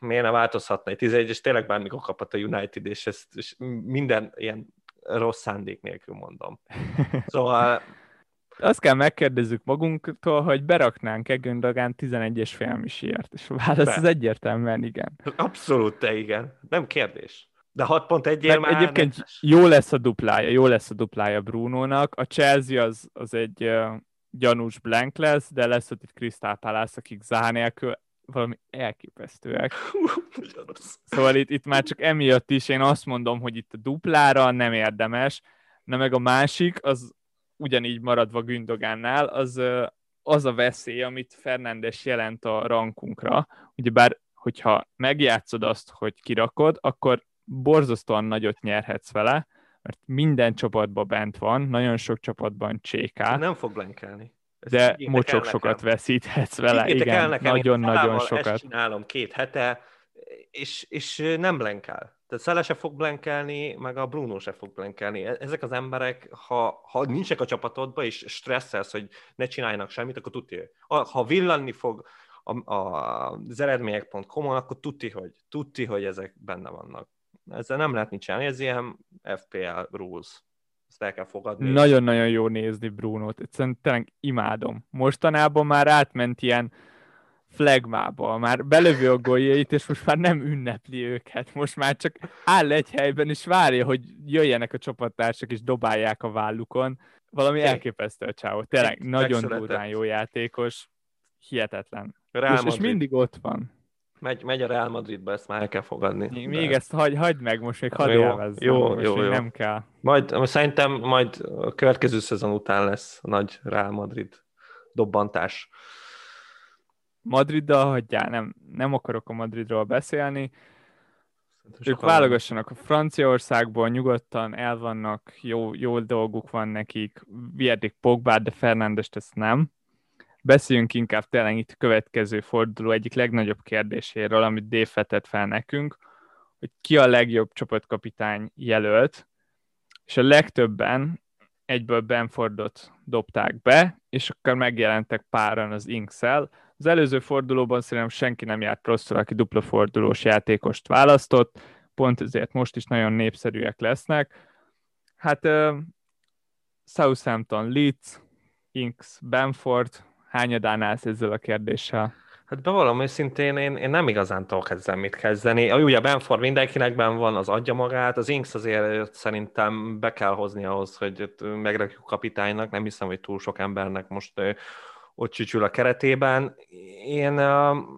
Speaker 1: miért ne változhatna egy 11, és tényleg bármikor kaphat a United, és, ezt, és minden ilyen rossz szándék nélkül mondom. Szóval
Speaker 2: Azt kell megkérdezzük magunktól, hogy beraknánk-e Gündogán 11-es félmisiért, és a válasz
Speaker 1: Be.
Speaker 2: az egyértelműen igen.
Speaker 1: abszolút te igen, nem kérdés. De 6 pont egy
Speaker 2: Meg
Speaker 1: már
Speaker 2: egyébként
Speaker 1: necces.
Speaker 2: jó lesz a duplája, jó lesz a duplája Brunónak. A Chelsea az, az egy uh, gyanús blank lesz, de lesz ott itt Crystal Palace, akik Zaha nélkül valami elképesztőek. Szóval itt, itt már csak emiatt is én azt mondom, hogy itt a duplára nem érdemes, na meg a másik, az ugyanígy maradva Gündogánnál, az, az a veszély, amit Fernándes jelent a rankunkra. Ugyebár, hogyha megjátszod azt, hogy kirakod, akkor borzasztóan nagyot nyerhetsz vele, mert minden csapatban bent van, nagyon sok csapatban cséká,
Speaker 1: Nem fog blankelni. Ezt
Speaker 2: de mocsok
Speaker 1: nekem.
Speaker 2: sokat veszíthetsz vele, igen, nagyon-nagyon
Speaker 1: Szalával
Speaker 2: sokat.
Speaker 1: Ezt csinálom két hete, és, és nem blenkel. Tehát Szele se fog blenkelni, meg a Bruno se fog blenkelni. E- Ezek az emberek, ha, ha nincsenek a csapatodban, és stresszelsz, hogy ne csináljanak semmit, akkor tudja. Ha villanni fog a, a, az eredmények.com-on, akkor tudti, hogy, tudti, hogy ezek benne vannak. Ezzel nem lehet mit csinálni, ez ilyen FPL rules. Ezt el kell fogadni.
Speaker 2: Nagyon-nagyon jó nézni Brunót, egyszerűen imádom. Mostanában már átment ilyen flagmába, már belövő a góljait, és most már nem ünnepli őket. Most már csak áll egy helyben, és várja, hogy jöjjenek a csapattársak, és dobálják a vállukon. Valami elképesztő a csávó. Tényleg nagyon durván jó játékos. Hihetetlen. És, és mindig ott van.
Speaker 1: Megy, megy a Real Madridba, ezt már el kell fogadni.
Speaker 2: Még,
Speaker 1: De-
Speaker 2: még ezt hagy, hagyd meg, most még hadd
Speaker 1: Jó,
Speaker 2: élvezzem.
Speaker 1: jó,
Speaker 2: most
Speaker 1: jó, jó.
Speaker 2: nem kell.
Speaker 1: Majd, szerintem majd a következő szezon után lesz a nagy Real Madrid dobbantás.
Speaker 2: Madriddal hagyjál, nem, nem akarok a Madridról beszélni. ők válogassanak a Franciaországból, nyugodtan el vannak, jó, jó dolguk van nekik, vihetik Pogbát, de Fernándest ezt nem. Beszéljünk inkább tényleg itt a következő forduló egyik legnagyobb kérdéséről, amit Dave vetett fel nekünk, hogy ki a legjobb csapatkapitány jelölt, és a legtöbben egyből Benfordot dobták be, és akkor megjelentek páran az inks -el. Az előző fordulóban szerintem senki nem járt rosszul, aki dupla fordulós játékost választott, pont ezért most is nagyon népszerűek lesznek. Hát uh, Southampton, Leeds, Inks, Benford, hányadán állsz ezzel a kérdéssel?
Speaker 1: Hát bevallom őszintén, én, én nem igazán tudok ezzel mit kezdeni. Ugye Benford mindenkinek ben van, az adja magát, az Inks azért szerintem be kell hozni ahhoz, hogy megrakjuk kapitánynak, nem hiszem, hogy túl sok embernek most ott csücsül a keretében. Én,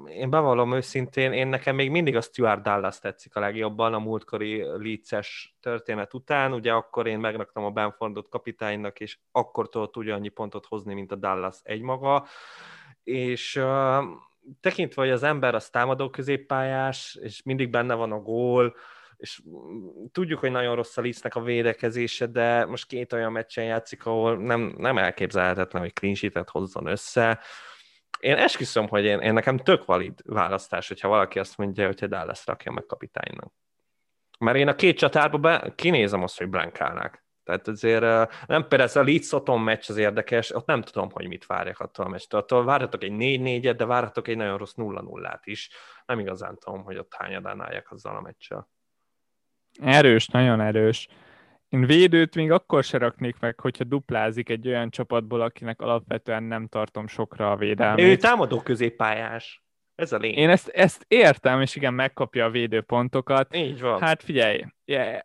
Speaker 1: én bevallom őszintén, én nekem még mindig a Stuart Dallas tetszik a legjobban a múltkori Leeds-es történet után. Ugye akkor én megraktam a Benfordot kapitánynak, és akkor tudott ugyannyi pontot hozni, mint a Dallas egymaga. És tekintve, hogy az ember az támadó középpályás, és mindig benne van a gól, és tudjuk, hogy nagyon rossz a Leedsnek a védekezése, de most két olyan meccsen játszik, ahol nem, nem elképzelhetetlen, hogy clean sheet hozzon össze. Én esküszöm, hogy én, én nekem tök valid választás, hogyha valaki azt mondja, hogy Dallas rakja meg kapitánynak. Mert én a két csatárba be, kinézem azt, hogy blankálnák. Tehát azért nem például ez a Leeds meccs az érdekes, ott nem tudom, hogy mit várjak attól a meccstől. Attól várhatok egy 4-4-et, de várhatok egy nagyon rossz 0-0-át is. Nem igazán tudom, hogy ott hányadán álljak azzal a meccsel.
Speaker 2: Erős, nagyon erős. Én védőt még akkor se raknék meg, hogyha duplázik egy olyan csapatból, akinek alapvetően nem tartom sokra a védelmét.
Speaker 1: Ő támadó középpályás. Ez a lény.
Speaker 2: Én ezt, ezt értem, és igen, megkapja a védőpontokat.
Speaker 1: Így van.
Speaker 2: Hát figyelj, yeah,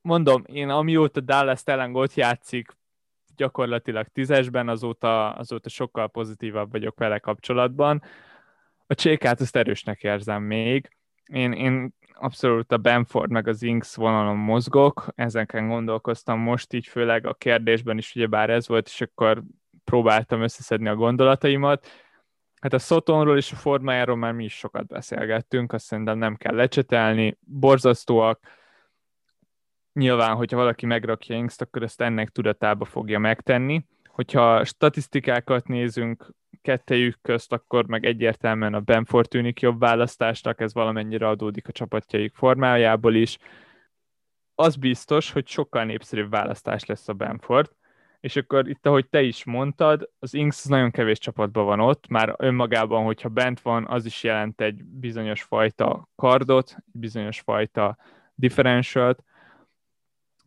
Speaker 2: mondom, én amióta Dallas ott játszik, gyakorlatilag tízesben, azóta, azóta sokkal pozitívabb vagyok vele kapcsolatban. A csékát azt erősnek érzem még. Én, én abszolút a Benford meg az Inks vonalon mozgok, ezeken gondolkoztam most így, főleg a kérdésben is ugyebár ez volt, és akkor próbáltam összeszedni a gondolataimat. Hát a Sotonról és a formájáról már mi is sokat beszélgettünk, azt szerintem nem kell lecsetelni, borzasztóak, nyilván, hogyha valaki megrakja Inkst, akkor ezt ennek tudatába fogja megtenni. Hogyha statisztikákat nézünk kettejük közt, akkor meg egyértelműen a Benford tűnik jobb választásnak, ez valamennyire adódik a csapatjaik formájából is. Az biztos, hogy sokkal népszerűbb választás lesz a Benford, és akkor itt, ahogy te is mondtad, az Inks nagyon kevés csapatban van ott, már önmagában, hogyha bent van, az is jelent egy bizonyos fajta kardot, egy bizonyos fajta differentialt,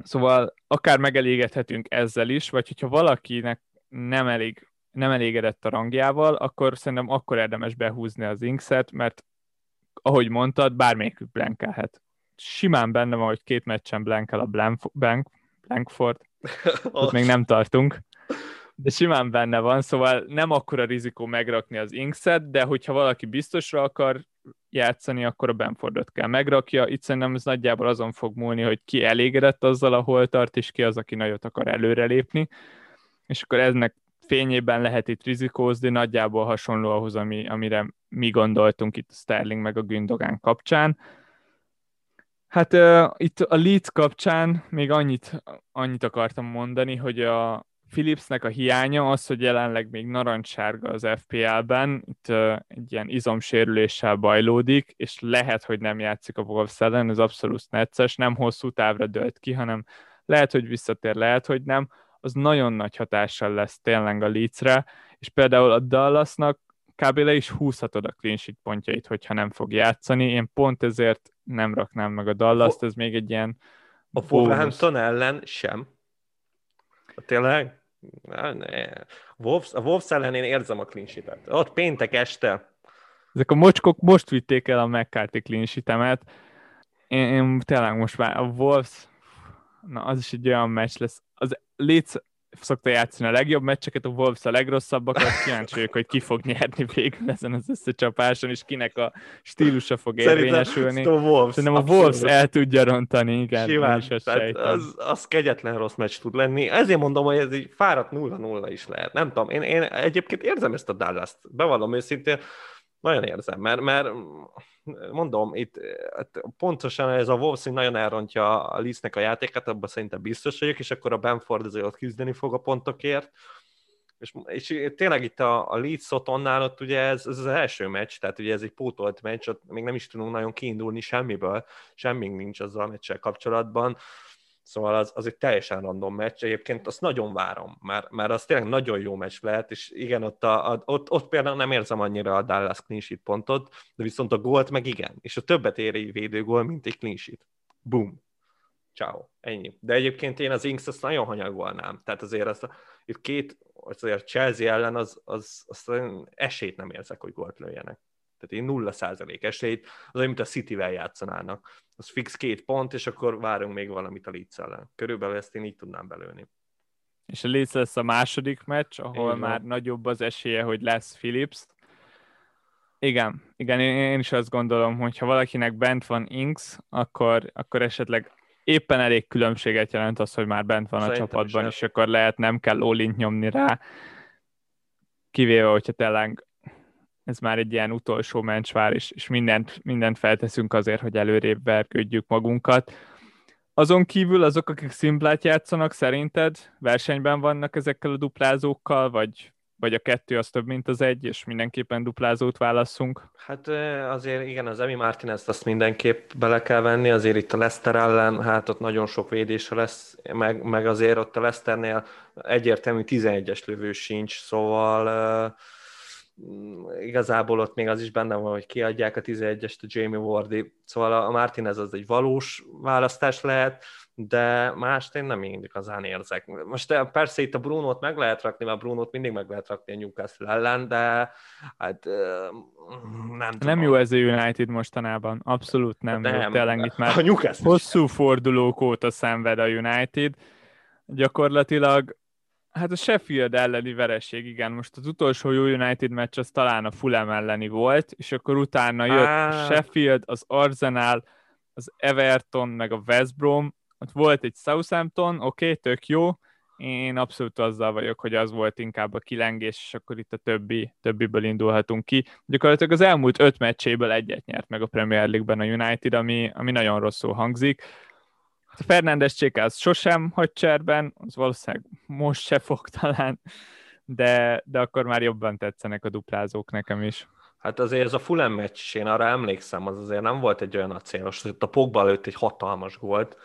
Speaker 2: Szóval akár megelégedhetünk ezzel is, vagy hogyha valakinek nem elég nem elégedett a rangjával, akkor szerintem akkor érdemes behúzni az Inkset, mert ahogy mondtad, bármelyikük blankelhet. Simán benne van, hogy két meccsen blankel a Blank, Blank, Blankford, ott még nem tartunk, de simán benne van, szóval nem akkora rizikó megrakni az Inkset, de hogyha valaki biztosra akar játszani, akkor a Benfordot kell megrakja. Itt szerintem ez nagyjából azon fog múlni, hogy ki elégedett azzal, ahol tart, és ki az, aki nagyot akar előrelépni. És akkor eznek fényében lehet itt rizikózni, nagyjából hasonló ahhoz, ami, amire mi gondoltunk itt a Sterling meg a Gündogán kapcsán. Hát uh, itt a Leeds kapcsán még annyit, annyit akartam mondani, hogy a, Philipsnek a hiánya az, hogy jelenleg még narancssárga az FPL-ben, itt uh, egy ilyen izomsérüléssel bajlódik, és lehet, hogy nem játszik a Wolves ellen, ez abszolút necces, nem hosszú távra dölt ki, hanem lehet, hogy visszatér, lehet, hogy nem, az nagyon nagy hatással lesz tényleg a Leedsre, és például a Dallasnak kb. le is húzhatod a clean sheet pontjait, hogyha nem fog játszani. Én pont ezért nem raknám meg a Dallas-t, ez még egy ilyen
Speaker 1: A Wolverhampton ellen sem. Tényleg? Wolves, a Wolves ellen én érzem a clean sheet-et. Ott péntek este.
Speaker 2: Ezek a mocskok most vitték el a McCarthy clean sheet-emet. Én, én tényleg most már a Wolves, na az is egy olyan meccs lesz. Leeds szokta játszani a legjobb meccseket, a Wolves a legrosszabbakat, kíváncsi vagyok, hogy ki fog nyerni végül ezen az összecsapáson, és kinek a stílusa fog érvényesülni.
Speaker 1: Szerintem a Wolves,
Speaker 2: Szerintem a Wolves el tudja rontani, igen.
Speaker 1: Simán, is az, az kegyetlen rossz meccs tud lenni. Ezért mondom, hogy ez egy fáradt 0-0 is lehet. Nem tudom, én, én egyébként érzem ezt a Dallas-t. Bevallom őszintén, Nagyon érzem, mert, mert mondom, itt hát pontosan ez a Wolves nagyon elrontja a Leafsnek a játékát, abban szerintem biztos vagyok, és akkor a Benford azért ott küzdeni fog a pontokért, és, és tényleg itt a, a Leeds Otonnál ott ugye ez, ez, az első meccs, tehát ugye ez egy pótolt meccs, ott még nem is tudunk nagyon kiindulni semmiből, semmink nincs azzal a meccsel kapcsolatban, Szóval az, az egy teljesen random meccs, egyébként azt nagyon várom, mert, mert az tényleg nagyon jó meccs lehet, és igen, ott, a, a, ott, ott például nem érzem annyira a Dallas clean sheet pontot, de viszont a gólt meg igen, és a többet ér egy védőgól, mint egy clean sheet. Boom. Ciao. Ennyi. De egyébként én az Inks azt nagyon hanyagolnám. Tehát azért azt itt két, azért Chelsea ellen az, az, az, az esélyt nem érzek, hogy gólt lőjenek. Tehát én nulla százalék esélyt, az olyan, mint a City-vel játszanának. Az fix két pont, és akkor várunk még valamit a Leeds ellen. Körülbelül ezt én így tudnám belőni.
Speaker 2: És a Leeds lesz a második meccs, ahol Igen. már nagyobb az esélye, hogy lesz Philips. Igen, igen, én is azt gondolom, hogy ha valakinek bent van Inks, akkor, akkor esetleg éppen elég különbséget jelent az, hogy már bent van Szerintem a csapatban, és akkor lehet nem kell olint nyomni rá, kivéve, hogyha tényleg ez már egy ilyen utolsó mencsvár, és, és mindent, mindent felteszünk azért, hogy előrébb vergődjük magunkat. Azon kívül azok, akik szimplát játszanak, szerinted versenyben vannak ezekkel a duplázókkal, vagy, vagy a kettő az több, mint az egy, és mindenképpen duplázót válaszunk?
Speaker 1: Hát azért igen, az Emi Martinez azt mindenképp bele kell venni, azért itt a Leicester ellen, hát ott nagyon sok védése lesz, meg, meg azért ott a Leicesternél egyértelmű 11-es lövő sincs, szóval uh, igazából ott még az is benne van, hogy kiadják a 11-est a Jamie Wardy, szóval a Martinez az egy valós választás lehet, de mást én nem igazán érzek. Most eh, persze itt a Brunót meg lehet rakni, mert a Brunót mindig meg lehet rakni a Newcastle ellen, de hát eh, nem tudom.
Speaker 2: Nem jó ez a United mostanában, abszolút nem. nem jó. Tényleg itt már a hosszú fordulók óta szenved a United. Gyakorlatilag Hát a Sheffield elleni vereség, igen. Most az utolsó jó United meccs az talán a Fulham elleni volt, és akkor utána jött a Sheffield, az Arsenal, az Everton, meg a West Brom, ott volt egy Southampton, oké, okay, tök jó, én abszolút azzal vagyok, hogy az volt inkább a kilengés, és akkor itt a többi, többiből indulhatunk ki. Gyakorlatilag az elmúlt öt meccséből egyet nyert meg a Premier League-ben a United, ami, ami nagyon rosszul hangzik Fernándes Csékáz sosem hagy cserben, az valószínűleg most se fog talán, de, de akkor már jobban tetszenek a duplázók nekem is.
Speaker 1: Hát azért ez a Fulham meccs, én arra emlékszem, az azért nem volt egy olyan acélos, hogy a Pogba előtt egy hatalmas volt,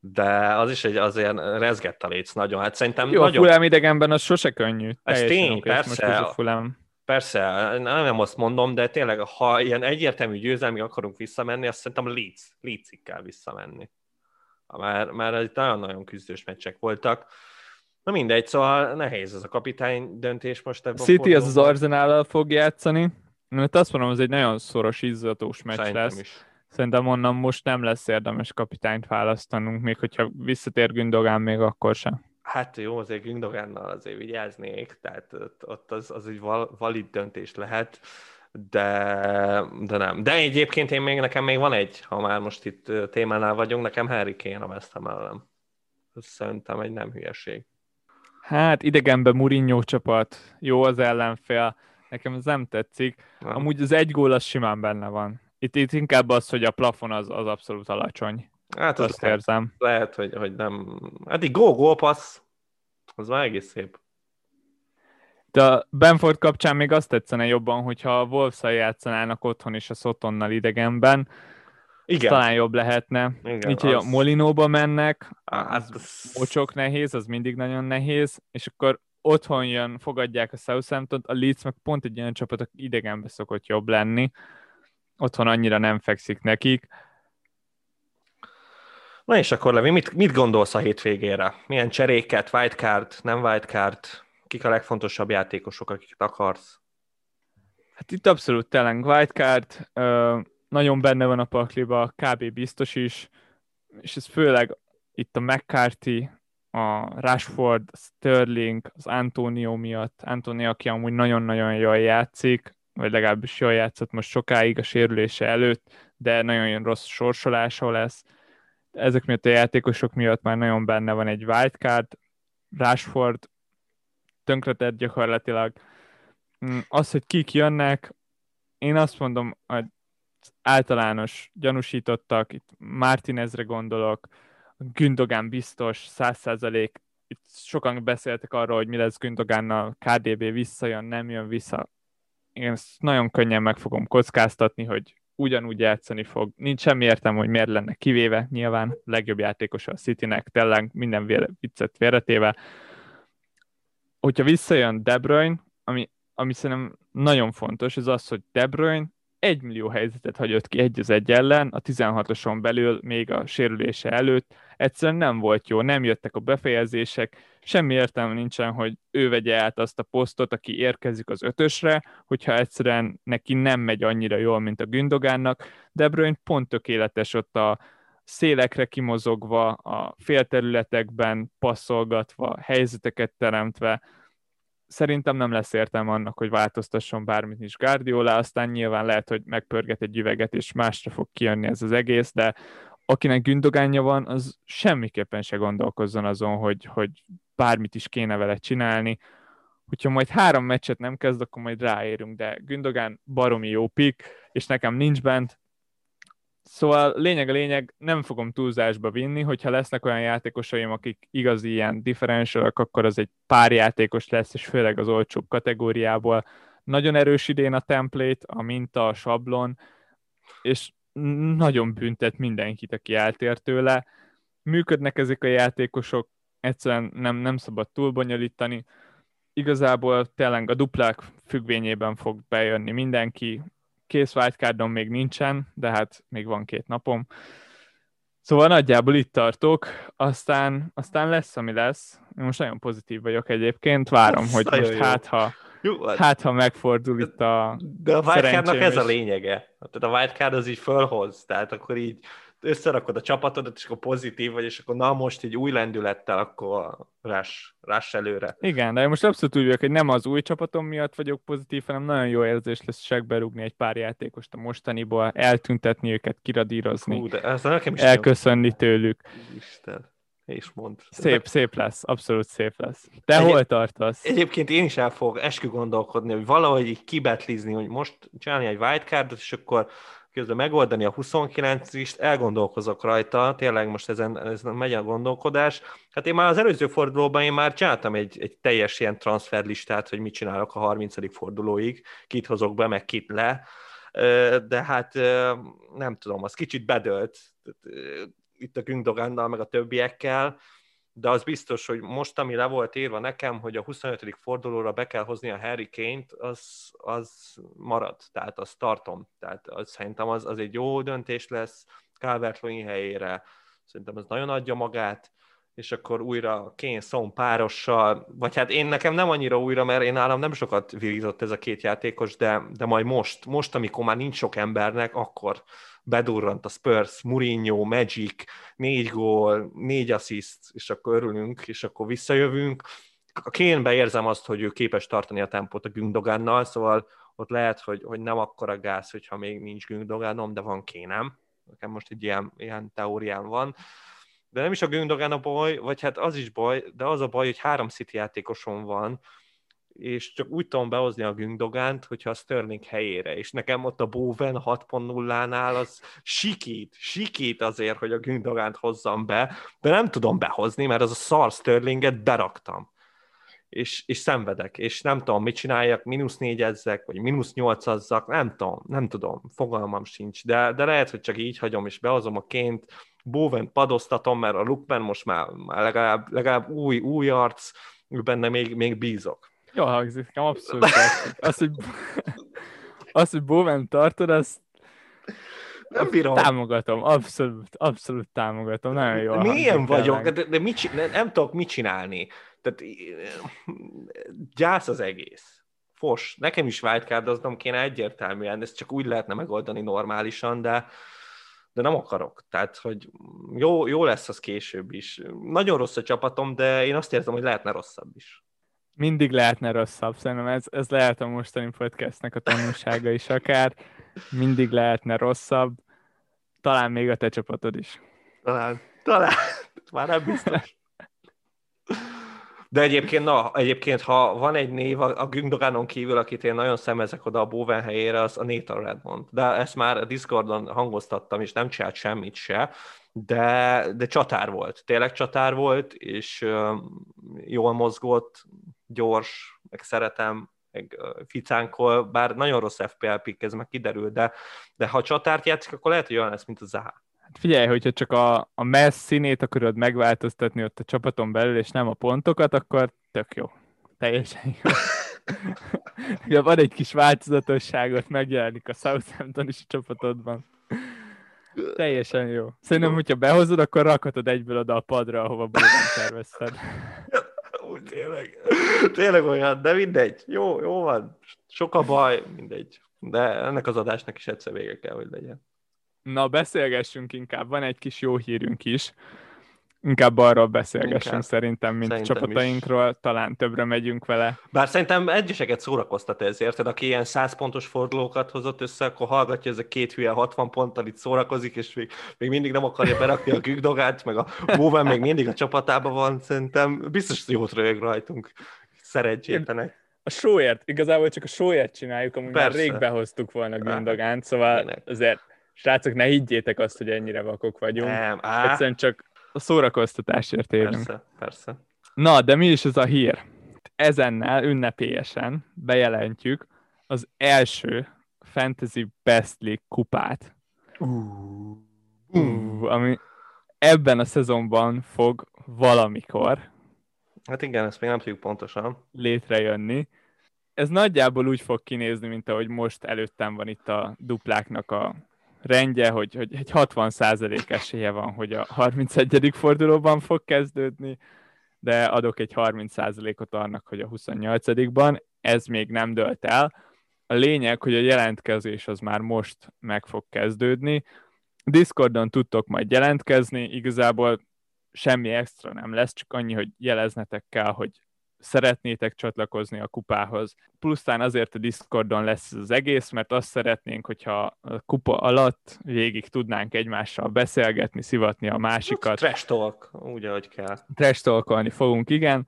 Speaker 1: de az is egy azért rezgett a léc nagyon. Hát szerintem
Speaker 2: Jó,
Speaker 1: nagyon...
Speaker 2: a Fulham idegenben az sose könnyű.
Speaker 1: Ez tény, persze. Most a Fulham. Persze, nem azt mondom, de tényleg, ha ilyen egyértelmű győzelmi akarunk visszamenni, azt szerintem Leeds, Leedsig kell visszamenni már, már itt nagyon-nagyon küzdős meccsek voltak. Na mindegy, szóval nehéz ez a kapitány döntés most ebben
Speaker 2: City az az arzenál fog játszani, mert azt mondom, ez egy nagyon szoros, izzatós meccs Szerintem lesz. Is. Szerintem onnan most nem lesz érdemes kapitányt választanunk, még hogyha visszatér Gündogán, még akkor sem.
Speaker 1: Hát jó, azért Gündogánnal azért vigyáznék, tehát ott, ott az, az egy valid döntés lehet de, de nem. De egyébként én még, nekem még van egy, ha már most itt témánál vagyunk, nekem Harry Kane a West Ham ellen. Szerintem egy nem hülyeség.
Speaker 2: Hát idegenben Mourinho csapat, jó az ellenfél, nekem ez nem tetszik. Nem. Amúgy az egy gól az simán benne van. Itt, itt inkább az, hogy a plafon az, az abszolút alacsony.
Speaker 1: Hát az azt érzem. Lehet, hogy, hogy nem. Hát egy gól, passz, az már egész szép.
Speaker 2: De a Benford kapcsán még azt tetszene jobban, hogyha a wolves játszanának otthon és a Szotonnal idegenben, igen. talán jobb lehetne. Igen, Így, hogy az... a Molinóba mennek, hát, az mocsok nehéz, az mindig nagyon nehéz, és akkor otthon jön, fogadják a Southampton-t, a Leeds meg pont egy olyan csapat, aki idegenbe szokott jobb lenni. Otthon annyira nem fekszik nekik.
Speaker 1: Na és akkor Levi, mit, mit gondolsz a hétvégére? Milyen cseréket, wildcard, nem wildcard? Kik a legfontosabb játékosok, akiket akarsz?
Speaker 2: Hát itt abszolút tényleg wildcard, nagyon benne van a pakliba, kb. biztos is, és ez főleg itt a McCarthy, a Rashford, a Sterling, az Antonio miatt. Antonio, aki amúgy nagyon-nagyon jól játszik, vagy legalábbis jól játszott most sokáig a sérülése előtt, de nagyon rossz sorsolása lesz. Ezek miatt a játékosok miatt már nagyon benne van egy wildcard. Rashford tönkretett gyakorlatilag. Mm, az, hogy kik jönnek, én azt mondom, hogy általános gyanúsítottak, itt Martinezre gondolok, Gündogán biztos, száz százalék, itt sokan beszéltek arról, hogy mi lesz Gündogánnal, KDB visszajön, nem jön vissza. Én ezt nagyon könnyen meg fogom kockáztatni, hogy ugyanúgy játszani fog. Nincs semmi értem, hogy miért lenne kivéve, nyilván legjobb játékos a Citynek, tényleg minden viccet félretéve. Hogyha visszajön De Bruyne, ami, ami szerintem nagyon fontos, az az, hogy De Bruyne egy millió helyzetet hagyott ki egy az egy ellen, a 16-oson belül, még a sérülése előtt. Egyszerűen nem volt jó, nem jöttek a befejezések, semmi értelme nincsen, hogy ő vegye át azt a posztot, aki érkezik az ötösre, hogyha egyszerűen neki nem megy annyira jól, mint a Gündogánnak. De Bruyne pont tökéletes ott a szélekre kimozogva, a félterületekben passzolgatva, helyzeteket teremtve, szerintem nem lesz értelme annak, hogy változtasson bármit is Guardiola, aztán nyilván lehet, hogy megpörget egy üveget, és másra fog kijönni ez az egész, de akinek gündogánja van, az semmiképpen se gondolkozzon azon, hogy, hogy bármit is kéne vele csinálni. Hogyha majd három meccset nem kezd, akkor majd ráérünk, de Gündogán baromi jó pik, és nekem nincs bent, Szóval lényeg a lényeg, nem fogom túlzásba vinni, hogyha lesznek olyan játékosaim, akik igazi ilyen differentialak, akkor az egy pár játékos lesz, és főleg az olcsóbb kategóriából. Nagyon erős idén a template, a minta, a sablon, és nagyon büntet mindenkit, aki eltér tőle. Működnek ezek a játékosok, egyszerűen nem, nem szabad túlbonyolítani. Igazából tényleg a duplák függvényében fog bejönni mindenki, kész wildcardom még nincsen, de hát még van két napom. Szóval nagyjából itt tartok, aztán, aztán lesz, ami lesz. Én most nagyon pozitív vagyok egyébként, várom, Ez hogy most hát ha, jó, hát, hát, ha megfordul itt a
Speaker 1: De a wildcardnak ez a lényege. Tehát a wildcard az így fölhoz, tehát akkor így összerakod a csapatodat, és akkor pozitív vagy, és akkor na most egy új lendülettel, akkor rás, rás előre.
Speaker 2: Igen, de most abszolút úgy vagyok, hogy nem az új csapatom miatt vagyok pozitív, hanem nagyon jó érzés lesz segberúgni egy pár játékost a mostaniból, eltüntetni őket, kiradírozni, Hú, de ez nekem is elköszönni jó. tőlük.
Speaker 1: Isten és mond.
Speaker 2: Szép, szép lesz, abszolút szép lesz. Te Egy, hol tartasz?
Speaker 1: Egyébként én is el fogok eskü gondolkodni, hogy valahogy így kibetlizni, hogy most csinálni egy wildcardot, és akkor közben megoldani a 29 is elgondolkozok rajta, tényleg most ezen, ezen megy a gondolkodás. Hát én már az előző fordulóban én már csináltam egy, egy teljes ilyen transferlistát, hogy mit csinálok a 30. fordulóig, kit hozok be, meg kit le, de hát nem tudom, az kicsit bedölt itt a Gündogánnal, meg a többiekkel, de az biztos, hogy most, ami le volt írva nekem, hogy a 25. fordulóra be kell hozni a Harry Kane-t, az, az marad, tehát azt tartom. Tehát az, szerintem az, az egy jó döntés lesz calvert helyére, szerintem ez nagyon adja magát, és akkor újra Kane Son párossal, vagy hát én nekem nem annyira újra, mert én nálam nem sokat virított ez a két játékos, de, de majd most, most, amikor már nincs sok embernek, akkor bedurrant a Spurs, Mourinho, Magic, négy gól, négy assist, és akkor örülünk, és akkor visszajövünk. A Kénbe érzem azt, hogy ő képes tartani a tempót a Gündogánnal, szóval ott lehet, hogy, hogy nem akkora gáz, hogyha még nincs Gündogánom, de van Kénem. Nekem most egy ilyen, ilyen teóriám van. De nem is a Gündogán a baj, vagy hát az is baj, de az a baj, hogy három City játékosom van, és csak úgy tudom behozni a Gündogánt, hogyha a Sterling helyére, és nekem ott a Bowen 6.0-nál az sikít, sikít azért, hogy a Gündogánt hozzam be, de nem tudom behozni, mert az a szar Sterlinget beraktam. És, és szenvedek, és nem tudom, mit csináljak, mínusz négyezzek, vagy mínusz nyolcazzak, nem tudom, nem tudom, fogalmam sincs, de, de lehet, hogy csak így hagyom, és behozom a ként, Bowen padoztatom, mert a Lukman most már, már legalább, legalább új, új arc, benne még, még bízok.
Speaker 2: Jó hangzik, nekem abszolút Az, hogy, az, hogy Bowman tartod, azt nem bírom. Támogatom, abszolút, abszolút támogatom, nagyon jó.
Speaker 1: Milyen vagyok, de, de mit, nem, nem tudok mit csinálni. Tehát gyász az egész. Fos. Nekem is wildcardoznom kéne egyértelműen, ezt csak úgy lehetne megoldani normálisan, de, de nem akarok. Tehát, hogy jó, jó lesz az később is. Nagyon rossz a csapatom, de én azt érzem, hogy lehetne rosszabb is
Speaker 2: mindig lehetne rosszabb. Szerintem ez, ez lehet a mostani podcastnek a tanulsága is akár. Mindig lehetne rosszabb. Talán még a te csapatod is.
Speaker 1: Talán, talán. Már nem biztos. De egyébként, na, egyébként, ha van egy név a Gündoganon kívül, akit én nagyon szemezek oda a Bowen helyére, az a Nathan Redmond. De ezt már a Discordon hangoztattam, és nem csinált semmit se, de, de csatár volt. Tényleg csatár volt, és jól mozgott, gyors, meg szeretem, meg ficánkol, bár nagyon rossz FPL pick, ez meg kiderül, de, de ha csatárt játszik, akkor lehet, hogy olyan lesz, mint a Zaha.
Speaker 2: Hát figyelj, hogyha csak a, a mess színét akarod megváltoztatni ott a csapaton belül, és nem a pontokat, akkor tök jó. Teljesen jó. ja, van egy kis változatosságot, megjelenik a Southampton is a csapatodban. Teljesen jó. Szerintem, hogyha behozod, akkor rakhatod egyből oda a padra, ahova bőven tervezted.
Speaker 1: Úgy tényleg. Tényleg olyan, de mindegy. Jó, jó van. Sok a baj, mindegy. De ennek az adásnak is egyszer vége kell, hogy legyen.
Speaker 2: Na, beszélgessünk inkább. Van egy kis jó hírünk is inkább arról beszélgessünk inkább. szerintem, mint szerintem csapatainkról, is. talán többre megyünk vele.
Speaker 1: Bár szerintem egyeseket szórakoztat ez, érted? Aki ilyen 100 pontos fordulókat hozott össze, akkor hallgatja, ez a két hülye 60 ponttal itt szórakozik, és még, még mindig nem akarja berakni a Gügdogát, meg a Bowen még mindig a csapatában van, szerintem biztos jót röhög rajtunk. Szerencsétlenek.
Speaker 2: A sóért, igazából csak a sóért csináljuk, amúgy Persze. már rég behoztuk volna Gündogánt, szóval azért srácok, ne higgyétek azt, hogy ennyire vakok vagyunk. Nem, á. Egyszerűen csak a szórakoztatásért élünk.
Speaker 1: Persze, persze.
Speaker 2: Na, de mi is ez a hír? Ezennel ünnepélyesen bejelentjük az első Fantasy Best League kupát. Uh, uh, ami ebben a szezonban fog valamikor
Speaker 1: Hát igen, ezt még nem tudjuk pontosan.
Speaker 2: Létrejönni. Ez nagyjából úgy fog kinézni, mint ahogy most előttem van itt a dupláknak a rendje, hogy, hogy egy 60% esélye van, hogy a 31. fordulóban fog kezdődni, de adok egy 30%-ot annak, hogy a 28-ban, ez még nem dölt el. A lényeg, hogy a jelentkezés az már most meg fog kezdődni. Discordon tudtok majd jelentkezni, igazából semmi extra nem lesz, csak annyi, hogy jeleznetek kell, hogy szeretnétek csatlakozni a kupához. Plusztán azért a Discordon lesz az egész, mert azt szeretnénk, hogyha a kupa alatt végig tudnánk egymással beszélgetni, szivatni a másikat.
Speaker 1: Trash talk, úgy, ahogy kell.
Speaker 2: Trash talkolni fogunk, igen.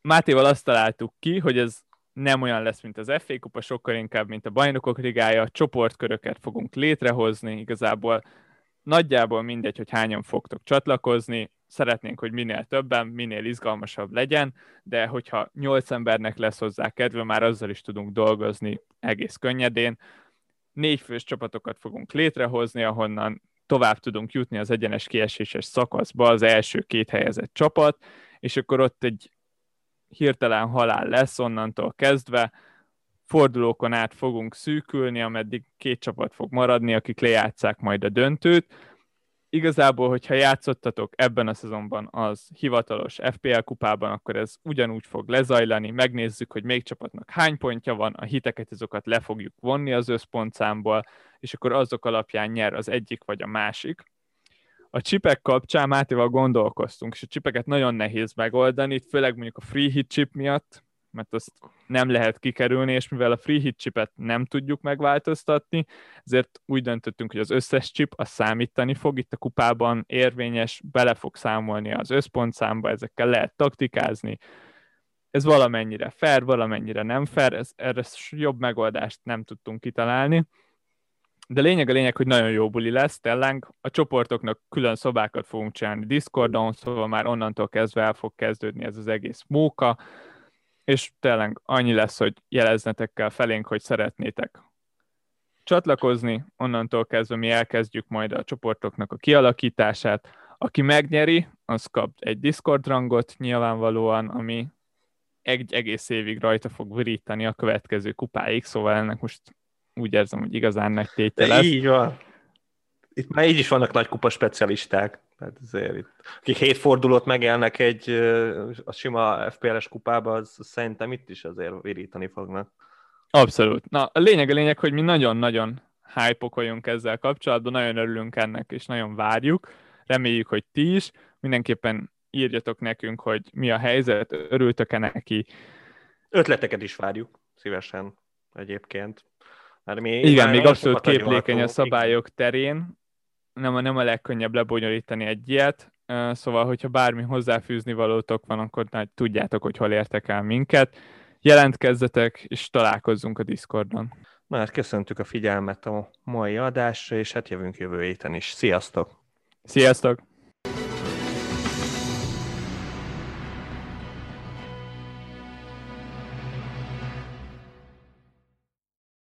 Speaker 2: Mátéval azt találtuk ki, hogy ez nem olyan lesz, mint az FA kupa, sokkal inkább, mint a bajnokok ligája, csoportköröket fogunk létrehozni, igazából nagyjából mindegy, hogy hányan fogtok csatlakozni, szeretnénk, hogy minél többen, minél izgalmasabb legyen, de hogyha nyolc embernek lesz hozzá kedve, már azzal is tudunk dolgozni egész könnyedén. Négy fős csapatokat fogunk létrehozni, ahonnan tovább tudunk jutni az egyenes kieséses szakaszba az első két helyezett csapat, és akkor ott egy hirtelen halál lesz onnantól kezdve, fordulókon át fogunk szűkülni, ameddig két csapat fog maradni, akik lejátszák majd a döntőt, igazából, hogyha játszottatok ebben a szezonban az hivatalos FPL kupában, akkor ez ugyanúgy fog lezajlani, megnézzük, hogy még csapatnak hány pontja van, a hiteket azokat le fogjuk vonni az összpontszámból, és akkor azok alapján nyer az egyik vagy a másik. A csipek kapcsán Mátéval gondolkoztunk, és a csipeket nagyon nehéz megoldani, főleg mondjuk a free hit chip miatt, mert azt nem lehet kikerülni, és mivel a free hit chipet nem tudjuk megváltoztatni, ezért úgy döntöttünk, hogy az összes chip a számítani fog, itt a kupában érvényes, bele fog számolni az összpontszámba, ezekkel lehet taktikázni, ez valamennyire fair, valamennyire nem fair, ez, erre jobb megoldást nem tudtunk kitalálni. De lényeg a lényeg, hogy nagyon jó buli lesz, tényleg. A csoportoknak külön szobákat fogunk csinálni Discordon, szóval már onnantól kezdve el fog kezdődni ez az egész móka és tényleg annyi lesz, hogy jeleznetek kell felénk, hogy szeretnétek csatlakozni, onnantól kezdve mi elkezdjük majd a csoportoknak a kialakítását. Aki megnyeri, az kap egy Discord rangot nyilvánvalóan, ami egy egész évig rajta fog virítani a következő kupáig, szóval ennek most úgy érzem, hogy igazán nagy tétje lesz.
Speaker 1: Így van. Itt már így is vannak nagy kupa specialisták. Tehát azért itt, akik hét fordulót megélnek egy a sima FPL-es kupába, az szerintem itt is azért virítani fognak.
Speaker 2: Abszolút. Na, a lényeg a lényeg, hogy mi nagyon-nagyon hype ezzel kapcsolatban, nagyon örülünk ennek, és nagyon várjuk. Reméljük, hogy ti is. Mindenképpen írjatok nekünk, hogy mi a helyzet, örültök-e neki.
Speaker 1: Ötleteket is várjuk, szívesen egyébként.
Speaker 2: Mert mi Igen, még abszolút képlékeny a szabályok terén, nem a, nem a legkönnyebb lebonyolítani egy ilyet. szóval, hogyha bármi hozzáfűzni valótok van, akkor tudjátok, hogy hol értek el minket. Jelentkezzetek, és találkozzunk a Discordon.
Speaker 1: Már köszöntük a figyelmet a mai adásra, és hát jövünk jövő héten is. Sziasztok!
Speaker 2: Sziasztok!